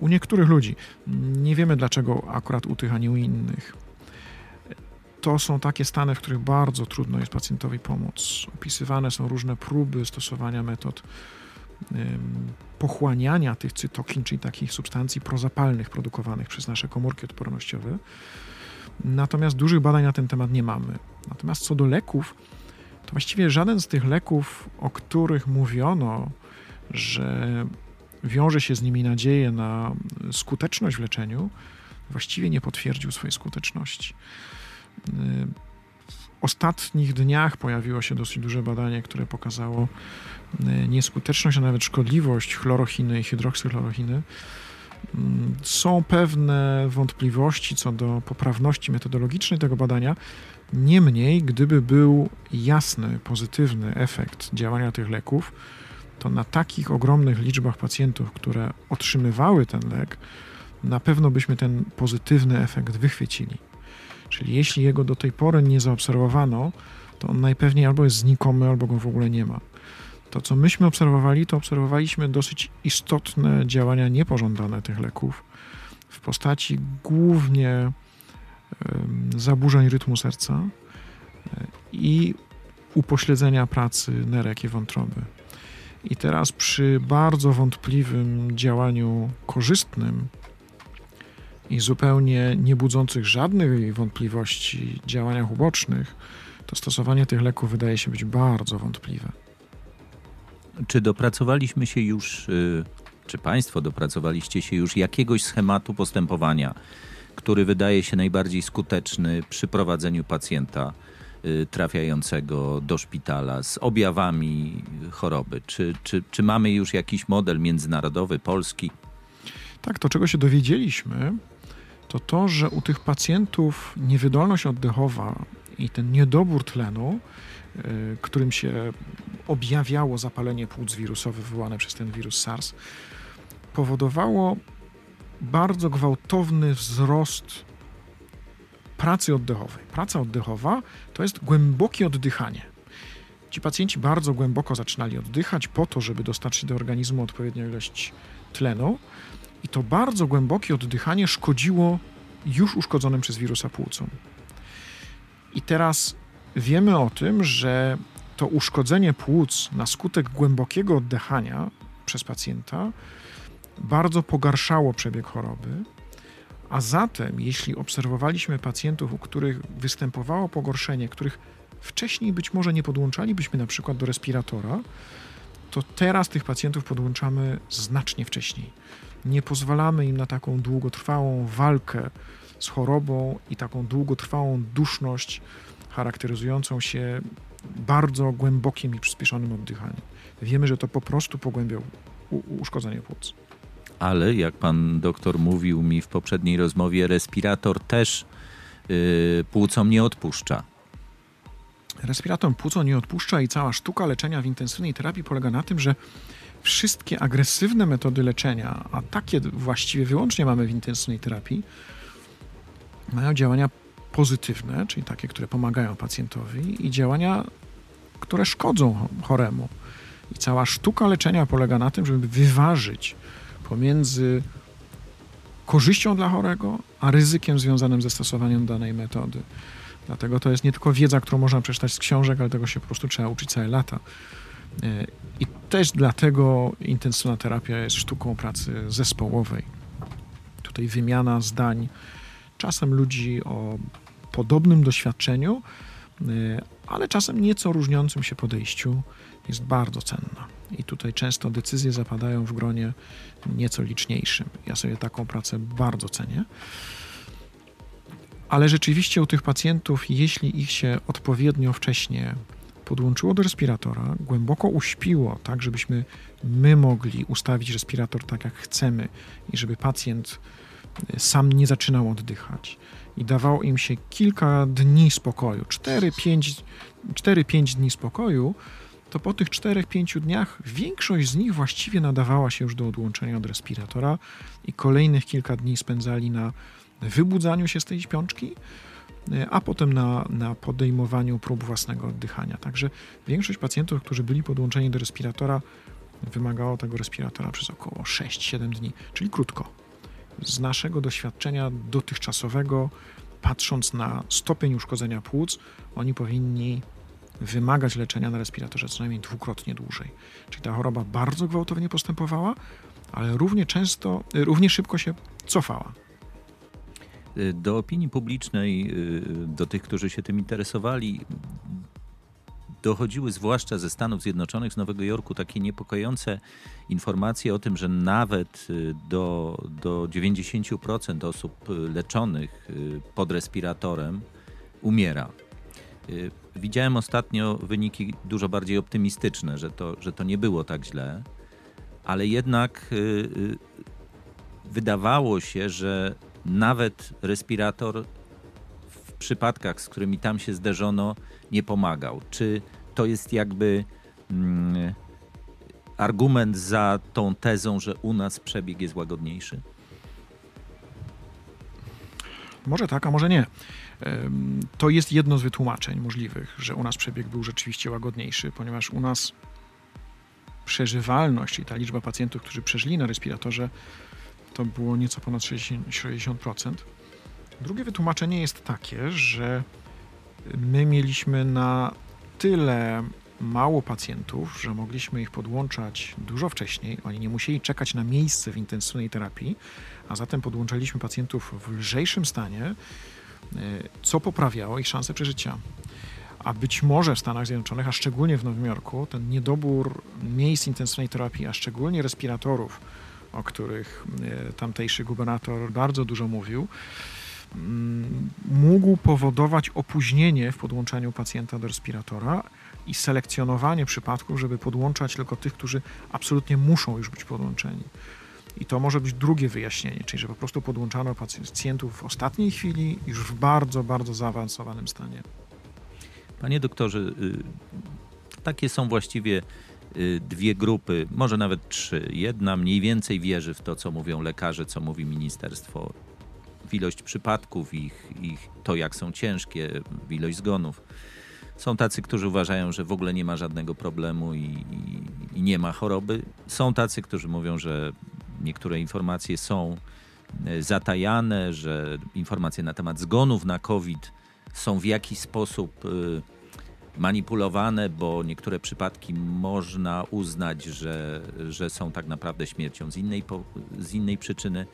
U niektórych ludzi, nie wiemy dlaczego akurat u tych, a nie u innych, to są takie stany, w których bardzo trudno jest pacjentowi pomóc. Opisywane są różne próby stosowania metod pochłaniania tych cytokin, czyli takich substancji prozapalnych produkowanych przez nasze komórki odpornościowe. Natomiast dużych badań na ten temat nie mamy. Natomiast co do leków, to właściwie żaden z tych leków, o których mówiono, że wiąże się z nimi nadzieję na skuteczność w leczeniu, właściwie nie potwierdził swojej skuteczności. W ostatnich dniach pojawiło się dosyć duże badanie, które pokazało y, nieskuteczność, a nawet szkodliwość chlorochiny i hydroksychlorochiny. Mm, są pewne wątpliwości co do poprawności metodologicznej tego badania. Niemniej, gdyby był jasny, pozytywny efekt działania tych leków, to na takich ogromnych liczbach pacjentów, które otrzymywały ten lek, na pewno byśmy ten pozytywny efekt wychwycili. Czyli jeśli jego do tej pory nie zaobserwowano, to on najpewniej albo jest znikomy, albo go w ogóle nie ma. To, co myśmy obserwowali, to obserwowaliśmy dosyć istotne działania niepożądane tych leków w postaci głównie zaburzeń rytmu serca e, i upośledzenia pracy nerek i wątroby. I teraz przy bardzo wątpliwym działaniu korzystnym i zupełnie nie budzących żadnych wątpliwości działaniach ubocznych, to stosowanie tych leków wydaje się być bardzo wątpliwe. Czy dopracowaliśmy się już, y, czy Państwo dopracowaliście się już jakiegoś schematu postępowania, który wydaje się najbardziej skuteczny przy prowadzeniu pacjenta y, trafiającego do szpitala z objawami choroby? Czy, czy, czy mamy już jakiś model międzynarodowy, polski? Tak, to czego się dowiedzieliśmy, to to, że u tych pacjentów niewydolność oddechowa i ten niedobór tlenu, którym się objawiało zapalenie płuc wirusowe wywołane przez ten wirus SARS, powodowało bardzo gwałtowny wzrost pracy oddechowej. Praca oddechowa to jest głębokie oddychanie. Ci pacjenci bardzo głęboko zaczynali oddychać po to, żeby dostarczyć do organizmu odpowiednią ilość tlenu, i to bardzo głębokie oddychanie szkodziło już uszkodzonym przez wirusa płucom. I teraz wiemy o tym, że to uszkodzenie płuc na skutek głębokiego oddychania przez pacjenta bardzo pogarszało przebieg choroby. A zatem, jeśli obserwowaliśmy pacjentów, u których występowało pogorszenie, których wcześniej być może nie podłączalibyśmy na przykład do respiratora, to teraz tych pacjentów podłączamy znacznie wcześniej. Nie pozwalamy im na taką długotrwałą walkę z chorobą i taką długotrwałą duszność charakteryzującą się bardzo głębokim i przyspieszonym oddychaniem. Wiemy, że to po prostu pogłębia uszkodzenie płuc. Ale jak pan doktor mówił mi w poprzedniej rozmowie, respirator też yy, płucom nie odpuszcza. Respirator płucom nie odpuszcza i cała sztuka leczenia w intensywnej terapii polega na tym, że wszystkie agresywne metody leczenia, a takie właściwie wyłącznie mamy w intensywnej terapii, mają działania pozytywne, czyli takie, które pomagają pacjentowi, i działania, które szkodzą choremu. I cała sztuka leczenia polega na tym, żeby wyważyć pomiędzy korzyścią dla chorego, a ryzykiem związanym ze stosowaniem danej metody. Dlatego to jest nie tylko wiedza, którą można przeczytać z książek, ale tego się po prostu trzeba uczyć całe lata. E, I też dlatego intensywna terapia jest sztuką pracy zespołowej. Tutaj wymiana zdań, czasem ludzi o podobnym doświadczeniu, y, ale czasem nieco różniącym się podejściu jest bardzo cenna. I tutaj często decyzje zapadają w gronie nieco liczniejszym. Ja sobie taką pracę bardzo cenię. Ale rzeczywiście u tych pacjentów, jeśli ich się odpowiednio wcześnie podłączyło do respiratora, głęboko uśpiło, tak żebyśmy my mogli ustawić respirator tak jak chcemy i żeby pacjent y, sam nie zaczynał oddychać, i dawało im się kilka dni spokoju, 4-5 dni spokoju, to po tych 4-5 dniach większość z nich właściwie nadawała się już do odłączenia od respiratora i kolejnych kilka dni spędzali na wybudzaniu się z tej śpiączki, a potem na, na podejmowaniu prób własnego oddychania. Także większość pacjentów, którzy byli podłączeni do respiratora, wymagało tego respiratora przez około 6-7 dni, czyli krótko z naszego doświadczenia dotychczasowego, patrząc na stopień uszkodzenia płuc, oni powinni wymagać leczenia na respiratorze co najmniej dwukrotnie dłużej. Czyli ta choroba bardzo gwałtownie postępowała, ale równie często, równie szybko się cofała. Do opinii publicznej, do tych, którzy się tym interesowali, dochodziły zwłaszcza ze Stanów Zjednoczonych, z Nowego Jorku, takie niepokojące informacje o tym, że nawet y, do, do 90% osób leczonych y, pod respiratorem umiera. Y, widziałem ostatnio wyniki dużo bardziej optymistyczne, że to, że to nie było tak źle, ale jednak wydawało się, że nawet respirator przypadkach, z którymi tam się zderzono, nie pomagał. Czy to jest jakby mm, argument za tą tezą, że u nas przebieg jest łagodniejszy? Może tak, a może nie. To jest jedno z wytłumaczeń możliwych, że u nas przebieg był rzeczywiście łagodniejszy, ponieważ u nas przeżywalność, czyli ta liczba pacjentów, którzy przeżyli na respiratorze, to było nieco ponad 60%. Drugie wytłumaczenie jest takie, że my mieliśmy na tyle mało pacjentów, że mogliśmy ich podłączać dużo wcześniej. Oni nie musieli czekać na miejsce w intensywnej terapii, a zatem podłączaliśmy pacjentów w lżejszym stanie, e, co poprawiało ich szanse przeżycia. A być może w Stanach Zjednoczonych, a szczególnie w Nowym Jorku, ten niedobór miejsc intensywnej terapii, a szczególnie respiratorów, o których e, tamtejszy gubernator bardzo dużo mówił, mógł powodować opóźnienie w podłączaniu pacjenta do respiratora i selekcjonowanie przypadków, żeby podłączać tylko tych, którzy absolutnie muszą już być podłączeni. I to może być drugie wyjaśnienie, czyli że po prostu podłączano pacjentów w ostatniej chwili, już w bardzo, bardzo zaawansowanym stanie. Panie doktorze, y, takie są właściwie Y, dwie grupy, może nawet trzy. Jedna mniej więcej wierzy w to, co mówią lekarze, co mówi ministerstwo, ilość przypadków, ich, ich to, jak są ciężkie, ilość zgonów. Są tacy, którzy uważają, że w ogóle nie ma żadnego problemu i, i, i nie ma choroby. Są tacy, którzy mówią, że niektóre informacje są y, zatajane, że informacje na temat zgonów na COVID są w jakiś sposób y, manipulowane, bo niektóre przypadki można uznać, że, że są tak naprawdę śmiercią z innej, z innej przyczyny.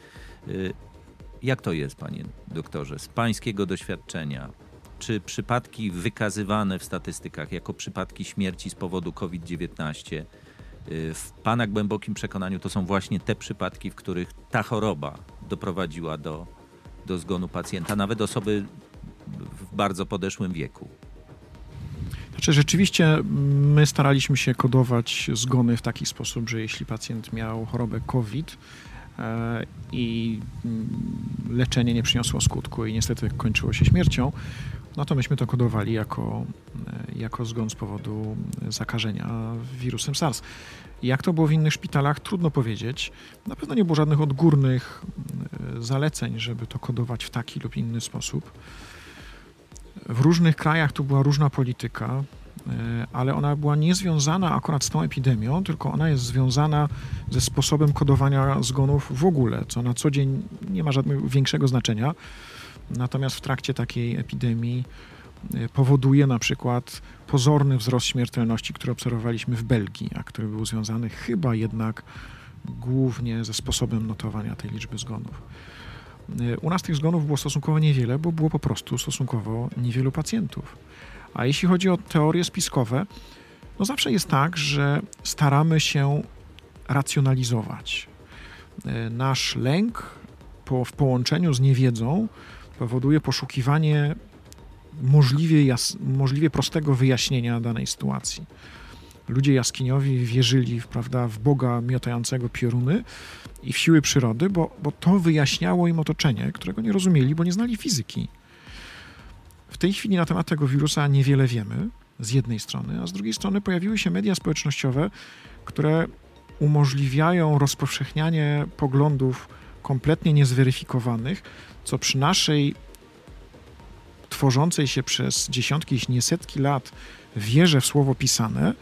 Jak to jest, panie doktorze, z pańskiego doświadczenia? Czy przypadki wykazywane w statystykach jako przypadki śmierci z powodu COVID-19 y, w pana głębokim przekonaniu to są właśnie te przypadki, w których ta choroba doprowadziła do, do zgonu pacjenta, nawet osoby w bardzo podeszłym wieku? Znaczy, rzeczywiście my staraliśmy się kodować zgony w taki sposób, że jeśli pacjent miał chorobę COVID i mm, leczenie nie przyniosło skutku i niestety kończyło się śmiercią, no to myśmy to kodowali jako, e, jako zgon z powodu zakażenia wirusem SARS. Jak to było w innych szpitalach, trudno powiedzieć. Na pewno nie było żadnych odgórnych e, zaleceń, żeby to kodować w taki lub inny sposób. W różnych krajach tu była różna polityka, ale ona była niezwiązana akurat z tą epidemią, tylko ona jest związana ze sposobem kodowania zgonów w ogóle, co na co dzień nie ma żadnego większego znaczenia. Natomiast w trakcie takiej epidemii e, powoduje na przykład pozorny wzrost śmiertelności, który obserwowaliśmy w Belgii, a który był związany chyba jednak głównie ze sposobem notowania tej liczby zgonów. Y, u nas tych zgonów było stosunkowo niewiele, bo było po prostu stosunkowo niewielu pacjentów. A jeśli chodzi o teorie spiskowe, no zawsze jest tak, że staramy się racjonalizować. Y, nasz lęk po, w połączeniu z niewiedzą powoduje poszukiwanie możliwie, jas, możliwie prostego wyjaśnienia danej sytuacji ludzie jaskiniowi wierzyli prawda, w Boga miotającego pioruny i w siły przyrody, bo, bo to wyjaśniało im otoczenie, którego nie rozumieli, bo nie znali fizyki. W tej chwili na temat tego wirusa niewiele wiemy, z jednej strony, a z drugiej strony pojawiły się media społecznościowe, które umożliwiają rozpowszechnianie poglądów kompletnie niezweryfikowanych, co przy naszej tworzącej się przez dziesiątki, jeśli nie setki lat wierze w słowo pisane,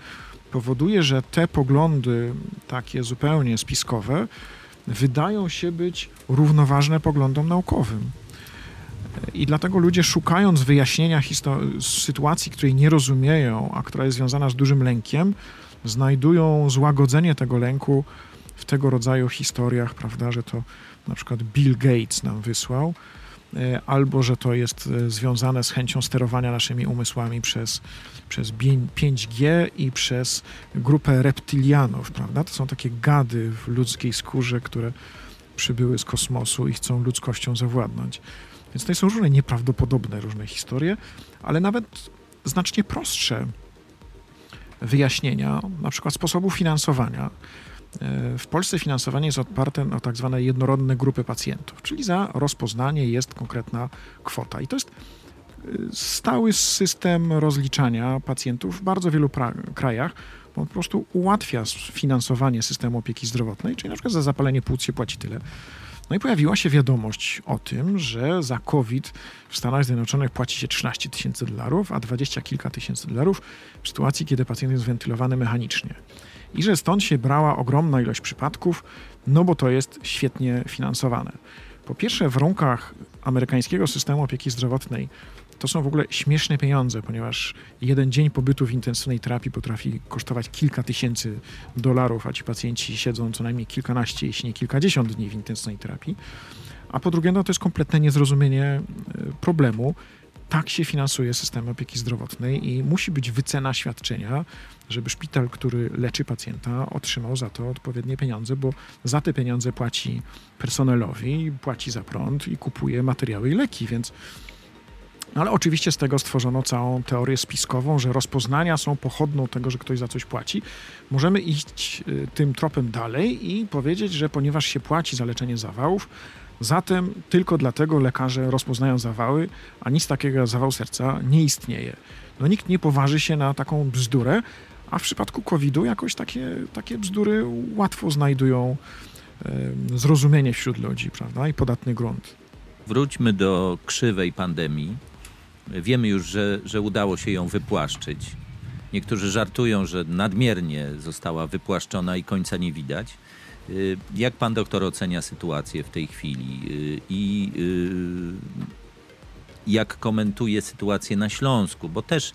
powoduje, że te poglądy takie zupełnie spiskowe wydają się być równoważne poglądom naukowym. I dlatego ludzie szukając wyjaśnienia sytuacji, której nie rozumieją, a która jest związana z dużym lękiem, znajdują złagodzenie tego lęku w tego rodzaju historiach, prawda, że to na przykład Bill Gates nam wysłał, e, albo że to jest e, związane z chęcią sterowania naszymi umysłami przez, przez 5G i przez grupę reptylianów, prawda? To są takie gady w ludzkiej skórze, które przybyły z kosmosu i chcą ludzkością zawładnąć. Więc to są różne nieprawdopodobne różne historie, ale nawet znacznie prostsze wyjaśnienia, na przykład sposobu finansowania. E, w Polsce finansowanie jest oparte na tak zwane jednorodne grupy pacjentów, czyli za rozpoznanie jest konkretna kwota. I to jest e, stały system rozliczania pacjentów w bardzo wielu krajach, bo po prostu ułatwia finansowanie systemu opieki zdrowotnej, czyli na przykład za zapalenie płuc się płaci tyle. No i pojawiła się wiadomość o tym, że za COVID w Stanach Zjednoczonych płaci się 13 tysięcy dolarów, a 20 kilka tysięcy dolarów w sytuacji, kiedy pacjent jest wentylowany mechanicznie. I że stąd się brała ogromna ilość przypadków, no bo to jest świetnie finansowane. Po pierwsze, w warunkach amerykańskiego systemu opieki zdrowotnej to są w ogóle śmieszne pieniądze, ponieważ jeden dzień pobytu w intensywnej terapii potrafi kosztować kilka tysięcy dolarów, a ci pacjenci siedzą co najmniej kilkanaście, jeśli nie kilkadziesiąt dni w intensywnej terapii. A po drugie, no to jest kompletne niezrozumienie e, problemu. Tak się finansuje system opieki zdrowotnej i musi być wycena świadczenia, żeby szpital, który leczy pacjenta, otrzymał za to odpowiednie pieniądze, bo za te pieniądze płaci personelowi, płaci za prąd i kupuje materiały i leki, więc no ale oczywiście z tego stworzono całą teorię spiskową, że rozpoznania są pochodną tego, że ktoś za coś płaci. Możemy iść y, tym tropem dalej i powiedzieć, że ponieważ się płaci za leczenie zawałów, zatem tylko dlatego lekarze rozpoznają zawały, a nic takiego jak zawał serca nie istnieje. No nikt nie poważy się na taką bzdurę, a w przypadku COVID-u jakoś takie, takie bzdury łatwo znajdują zrozumienie wśród ludzi, prawda, i podatny grunt. Wróćmy do krzywej pandemii. Wiemy już, że, że udało się ją wypłaszczyć. Niektórzy żartują, że nadmiernie została wypłaszczona i końca nie widać. Y, jak pan doktor ocenia sytuację w tej chwili y, i y, jak komentuje sytuację na Śląsku? Bo też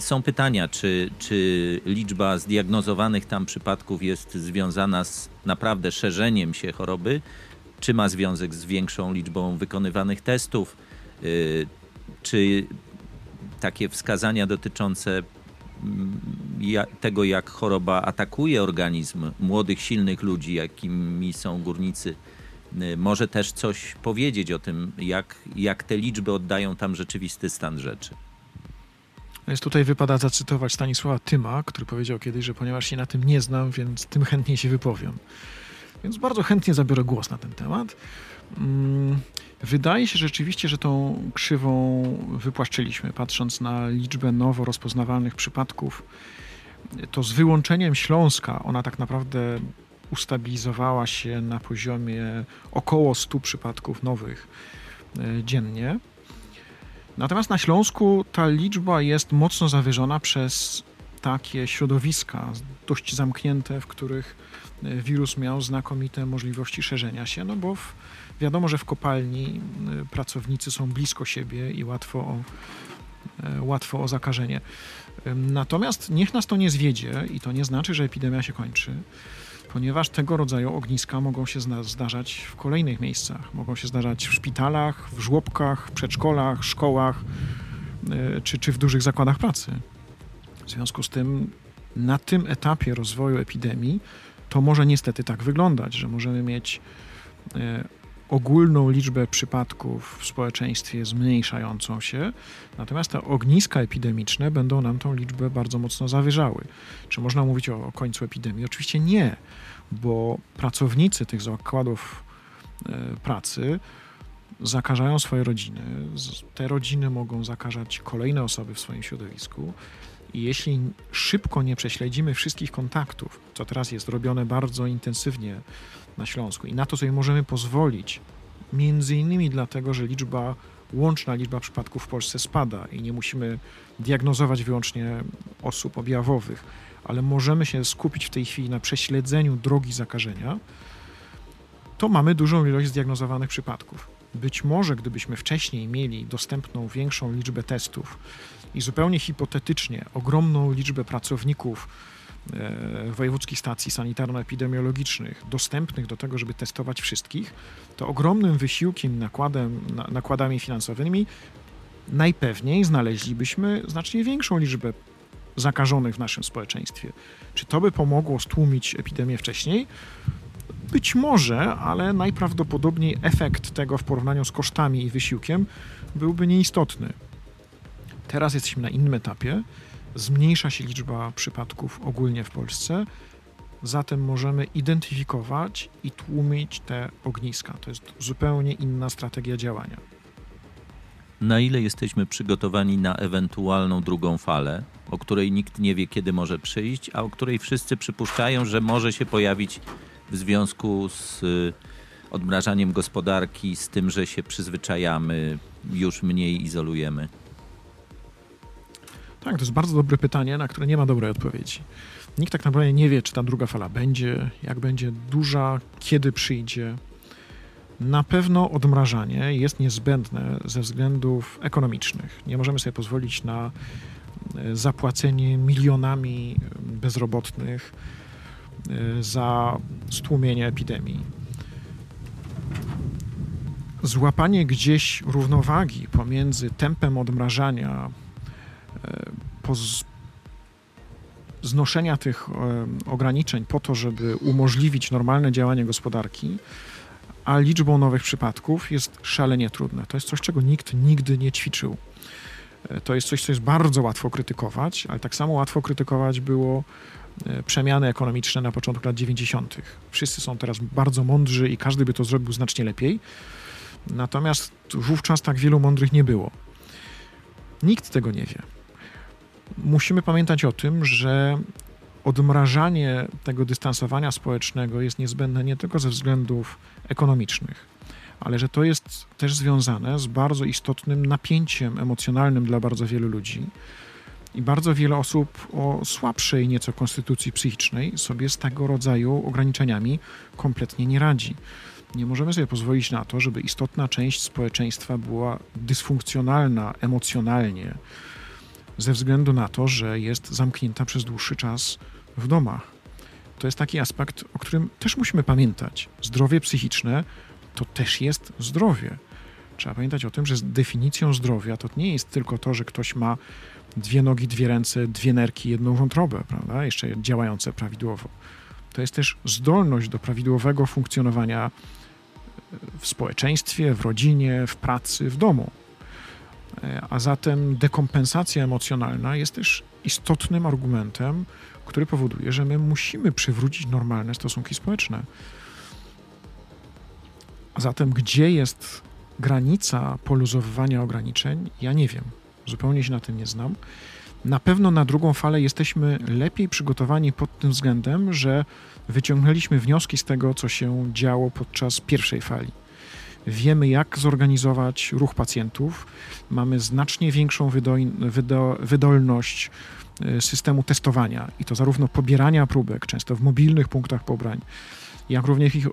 są pytania, czy, czy liczba zdiagnozowanych tam przypadków jest związana z naprawdę szerzeniem się choroby, czy ma związek z większą liczbą wykonywanych testów, czy takie wskazania dotyczące mm, tego, jak choroba atakuje organizm młodych, silnych ludzi, jakimi są górnicy, y, może też coś powiedzieć o tym, jak, jak te liczby oddają tam rzeczywisty stan rzeczy. Więc tutaj wypada zacytować Stanisława Tyma, który powiedział kiedyś, że ponieważ się na tym nie znam, więc tym chętniej się wypowiem. Więc bardzo chętnie zabiorę głos na ten temat. Mm, wydaje się rzeczywiście, że tą krzywą wypłaszczyliśmy, patrząc na liczbę nowo rozpoznawalnych przypadków. To z wyłączeniem Śląska ona tak naprawdę ustabilizowała się na poziomie około 100 przypadków nowych e, dziennie. Natomiast na Śląsku ta liczba jest mocno zawyżona przez takie środowiska dość zamknięte, w których e, wirus miał znakomite możliwości szerzenia się, no bo w, wiadomo, że w kopalni e, pracownicy są blisko siebie i łatwo o, e, łatwo o zakażenie. Natomiast niech nas to nie zwiedzie i to nie znaczy, że epidemia się kończy, ponieważ tego rodzaju ogniska mogą się zdarzać w kolejnych miejscach. Mogą się zdarzać w szpitalach, w żłobkach, przedszkolach, szkołach czy, czy w dużych zakładach pracy. W związku z tym na tym etapie rozwoju epidemii to może niestety tak wyglądać, że możemy mieć e, ogólną liczbę przypadków w społeczeństwie zmniejszającą się, natomiast te ogniska epidemiczne będą nam tą liczbę bardzo mocno zawyżały. Czy można mówić o, o końcu epidemii? Oczywiście nie, bo pracownicy tych zakładów e, pracy zakażają swoje rodziny. Te rodziny mogą zakażać kolejne osoby w swoim środowisku. I jeśli szybko nie prześledzimy wszystkich kontaktów, co teraz jest robione bardzo intensywnie na Śląsku, i na to sobie możemy pozwolić, między innymi dlatego, że liczba, łączna liczba przypadków w Polsce spada i nie musimy diagnozować wyłącznie osób objawowych, ale możemy się skupić w tej chwili na prześledzeniu drogi zakażenia, to mamy dużą ilość zdiagnozowanych przypadków. Być może, gdybyśmy wcześniej mieli dostępną większą liczbę testów, i zupełnie hipotetycznie ogromną liczbę pracowników e, wojewódzkich stacji sanitarno-epidemiologicznych dostępnych do tego, żeby testować wszystkich, to ogromnym wysiłkiem, nakładem, na, nakładami finansowymi najpewniej znaleźlibyśmy znacznie większą liczbę zakażonych w naszym społeczeństwie. Czy to by pomogło stłumić epidemię wcześniej? Być może, ale najprawdopodobniej efekt tego w porównaniu z kosztami i wysiłkiem byłby nieistotny. Teraz jesteśmy na innym etapie. Zmniejsza się liczba przypadków ogólnie w Polsce, zatem możemy identyfikować i tłumić te ogniska. To jest zupełnie inna strategia działania. Na ile jesteśmy przygotowani na ewentualną drugą falę, o której nikt nie wie, kiedy może przyjść, a o której wszyscy przypuszczają, że może się pojawić w związku z y, odmrażaniem gospodarki, z tym, że się przyzwyczajamy, już mniej izolujemy? Tak, to jest bardzo dobre pytanie, na które nie ma dobrej odpowiedzi. Nikt tak naprawdę nie wie, czy ta druga fala będzie, jak będzie duża, kiedy przyjdzie. Na pewno odmrażanie jest niezbędne ze względów ekonomicznych. Nie możemy sobie pozwolić na e, zapłacenie milionami bezrobotnych e, za stłumienie epidemii. Złapanie gdzieś równowagi pomiędzy tempem odmrażania, e, poz, znoszenia tych ograniczeń po to, żeby umożliwić normalne działanie gospodarki, a liczbą nowych przypadków jest szalenie trudne. To jest coś, czego nikt nigdy nie ćwiczył. E, to jest coś, co jest bardzo łatwo krytykować, ale tak samo łatwo krytykować było e, przemiany ekonomiczne na początku lat 90. Wszyscy są teraz bardzo mądrzy i każdy by to zrobił znacznie lepiej. Natomiast wówczas tak wielu mądrych nie było. Nikt tego nie wie. Musimy pamiętać o tym, że odmrażanie tego dystansowania społecznego jest niezbędne nie tylko ze względów ekonomicznych, ale że to jest też związane z bardzo istotnym napięciem emocjonalnym dla bardzo wielu ludzi. I bardzo wiele osób o słabszej nieco konstytucji psychicznej sobie z tego rodzaju ograniczeniami kompletnie nie radzi. Nie możemy sobie pozwolić na to, żeby istotna część społeczeństwa była dysfunkcjonalna emocjonalnie, ze względu na to, że jest zamknięta przez dłuższy czas w domach. To jest taki aspekt, o którym też musimy pamiętać. Zdrowie psychiczne to też jest zdrowie. Trzeba pamiętać o tym, że definicją zdrowia to nie jest tylko to, że ktoś ma dwie nogi, dwie ręce, dwie nerki, jedną wątrobę, prawda? Jeszcze działające prawidłowo. To jest też zdolność do prawidłowego funkcjonowania w społeczeństwie, w rodzinie, w pracy, w domu. E, a zatem dekompensacja emocjonalna jest też istotnym argumentem, który powoduje, że my musimy przywrócić normalne stosunki społeczne. A zatem, gdzie jest granica poluzowywania ograniczeń, ja nie wiem. Zupełnie się na tym nie znam. Na pewno na drugą falę jesteśmy lepiej przygotowani pod tym względem, że wyciągnęliśmy wnioski z tego, co się działo podczas pierwszej fali. Wiemy, jak zorganizować ruch pacjentów, mamy znacznie większą wydolność e, systemu testowania i to zarówno pobierania próbek, często w mobilnych punktach pobrań, jak również ich,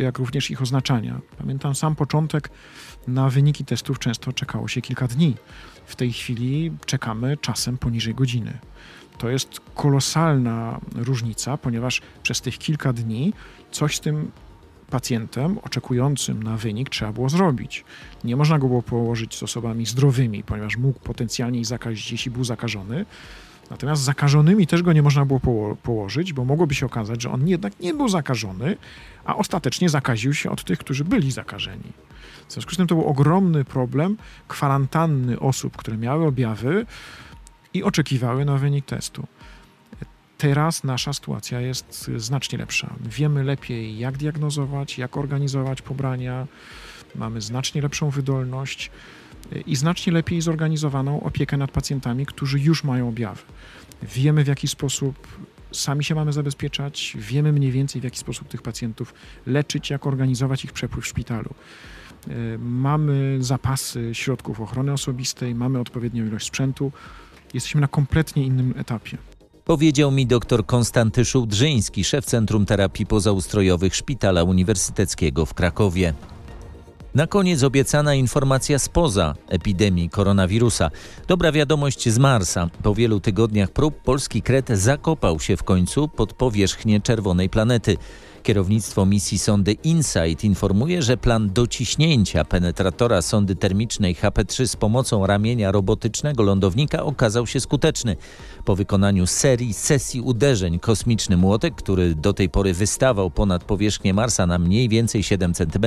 jak również ich oznaczania. Pamiętam sam początek, na wyniki testów często czekało się kilka dni. W tej chwili czekamy czasem poniżej godziny. To jest kolosalna różnica, ponieważ przez tych kilka dni coś z tym pacjentem oczekującym na wynik trzeba było zrobić. Nie można go było położyć z osobami zdrowymi, ponieważ mógł potencjalnie ich zakazić, jeśli był zakażony. Natomiast zakażonymi też go nie można było poło położyć, bo mogłoby się okazać, że on jednak nie był zakażony, a ostatecznie zakaził się od tych, którzy byli zakażeni. W związku z tym to był ogromny problem kwarantanny osób, które miały objawy i oczekiwały na wynik testu. Teraz nasza sytuacja jest znacznie lepsza. Wiemy lepiej, jak diagnozować, jak organizować pobrania, mamy znacznie lepszą wydolność i znacznie lepiej zorganizowaną opiekę nad pacjentami, którzy już mają objawy. Wiemy, w jaki sposób sami się mamy zabezpieczać, wiemy mniej więcej, w jaki sposób tych pacjentów leczyć, jak organizować ich przepływ w szpitalu. Mamy zapasy środków ochrony osobistej, mamy odpowiednią ilość sprzętu. Jesteśmy na kompletnie innym etapie. Powiedział mi dr Konstanty Szułdrzyński, szef Centrum Terapii Pozaustrojowych Szpitala Uniwersyteckiego w Krakowie. Na koniec obiecana informacja spoza epidemii koronawirusa. Dobra wiadomość z Marsa. Po wielu tygodniach prób polski kret zakopał się w końcu pod powierzchnię czerwonej planety. Kierownictwo misji sondy InSight informuje, że plan dociśnięcia penetratora sondy termicznej HP-3 z pomocą ramienia robotycznego lądownika okazał się skuteczny. Po wykonaniu serii sesji uderzeń kosmiczny młotek, który do tej pory wystawał ponad powierzchnię Marsa na mniej więcej 7 cm,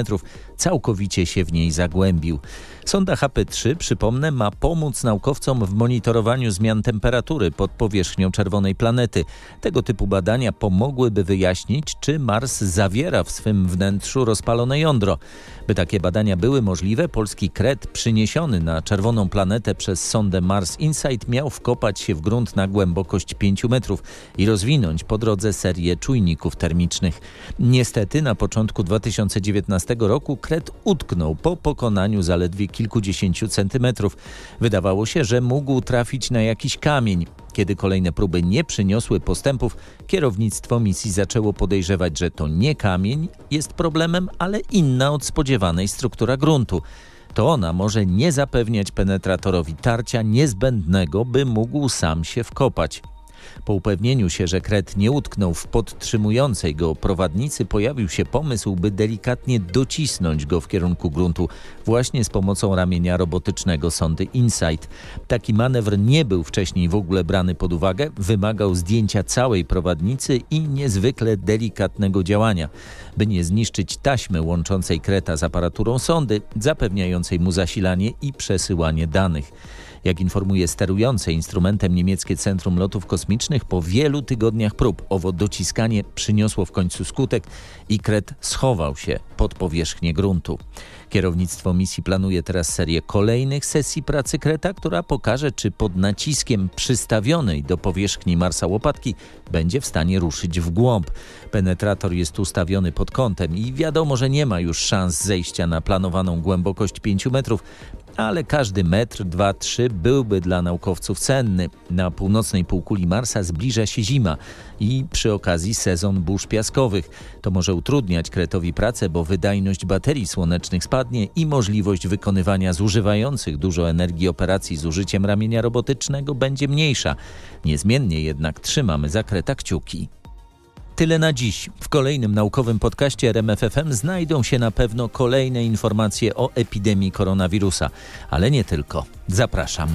całkowicie się w niej zagłębił. Sonda HP-3, przypomnę, ma pomóc naukowcom w monitorowaniu zmian temperatury pod powierzchnią czerwonej planety. Tego typu badania pomogłyby wyjaśnić, czy Mars zawiera w swym wnętrzu rozpalone jądro. By takie badania były możliwe, polski kret przyniesiony na czerwoną planetę przez sondę Mars Insight miał wkopać się w grunt na głębokość 5 metrów i rozwinąć po drodze serię czujników termicznych. Niestety na początku 2019 roku kret utknął po pokonaniu zaledwie kilkudziesięciu centymetrów. Wydawało się, że mógł trafić na jakiś kamień. Kiedy kolejne próby nie przyniosły postępów, kierownictwo misji zaczęło podejrzewać, że to nie kamień jest problemem, ale inna od spodziewanej struktura gruntu. To ona może nie zapewniać penetratorowi tarcia niezbędnego, by mógł sam się wkopać. Po upewnieniu się, że kret nie utknął w podtrzymującej go prowadnicy, pojawił się pomysł, by delikatnie docisnąć go w kierunku gruntu, właśnie z pomocą ramienia robotycznego sondy Insight. Taki manewr nie był wcześniej w ogóle brany pod uwagę, wymagał zdjęcia całej prowadnicy i niezwykle delikatnego działania, by nie zniszczyć taśmy łączącej kreta z aparaturą sondy, zapewniającej mu zasilanie i przesyłanie danych. Jak informuje sterujące instrumentem niemieckie Centrum Lotów Kosmicznych, po wielu tygodniach prób owo dociskanie przyniosło w końcu skutek i kret schował się pod powierzchnię gruntu. Kierownictwo misji planuje teraz serię kolejnych sesji pracy kreta, która pokaże, czy pod naciskiem przystawionej do powierzchni Marsa łopatki będzie w stanie ruszyć w głąb. Penetrator jest ustawiony pod kątem i wiadomo, że nie ma już szans zejścia na planowaną głębokość 5 metrów, ale każdy metr, dwa, trzy byłby dla naukowców cenny. Na północnej półkuli Marsa zbliża się zima i przy okazji sezon burz piaskowych. To może utrudniać kretowi pracę, bo wydajność baterii słonecznych spadnie i możliwość wykonywania zużywających dużo energii operacji z użyciem ramienia robotycznego będzie mniejsza. Niezmiennie jednak trzymamy za kreta kciuki. Tyle na dziś. W kolejnym naukowym podcaście RMFFM znajdą się na pewno kolejne informacje o epidemii koronawirusa, ale nie tylko. Zapraszam.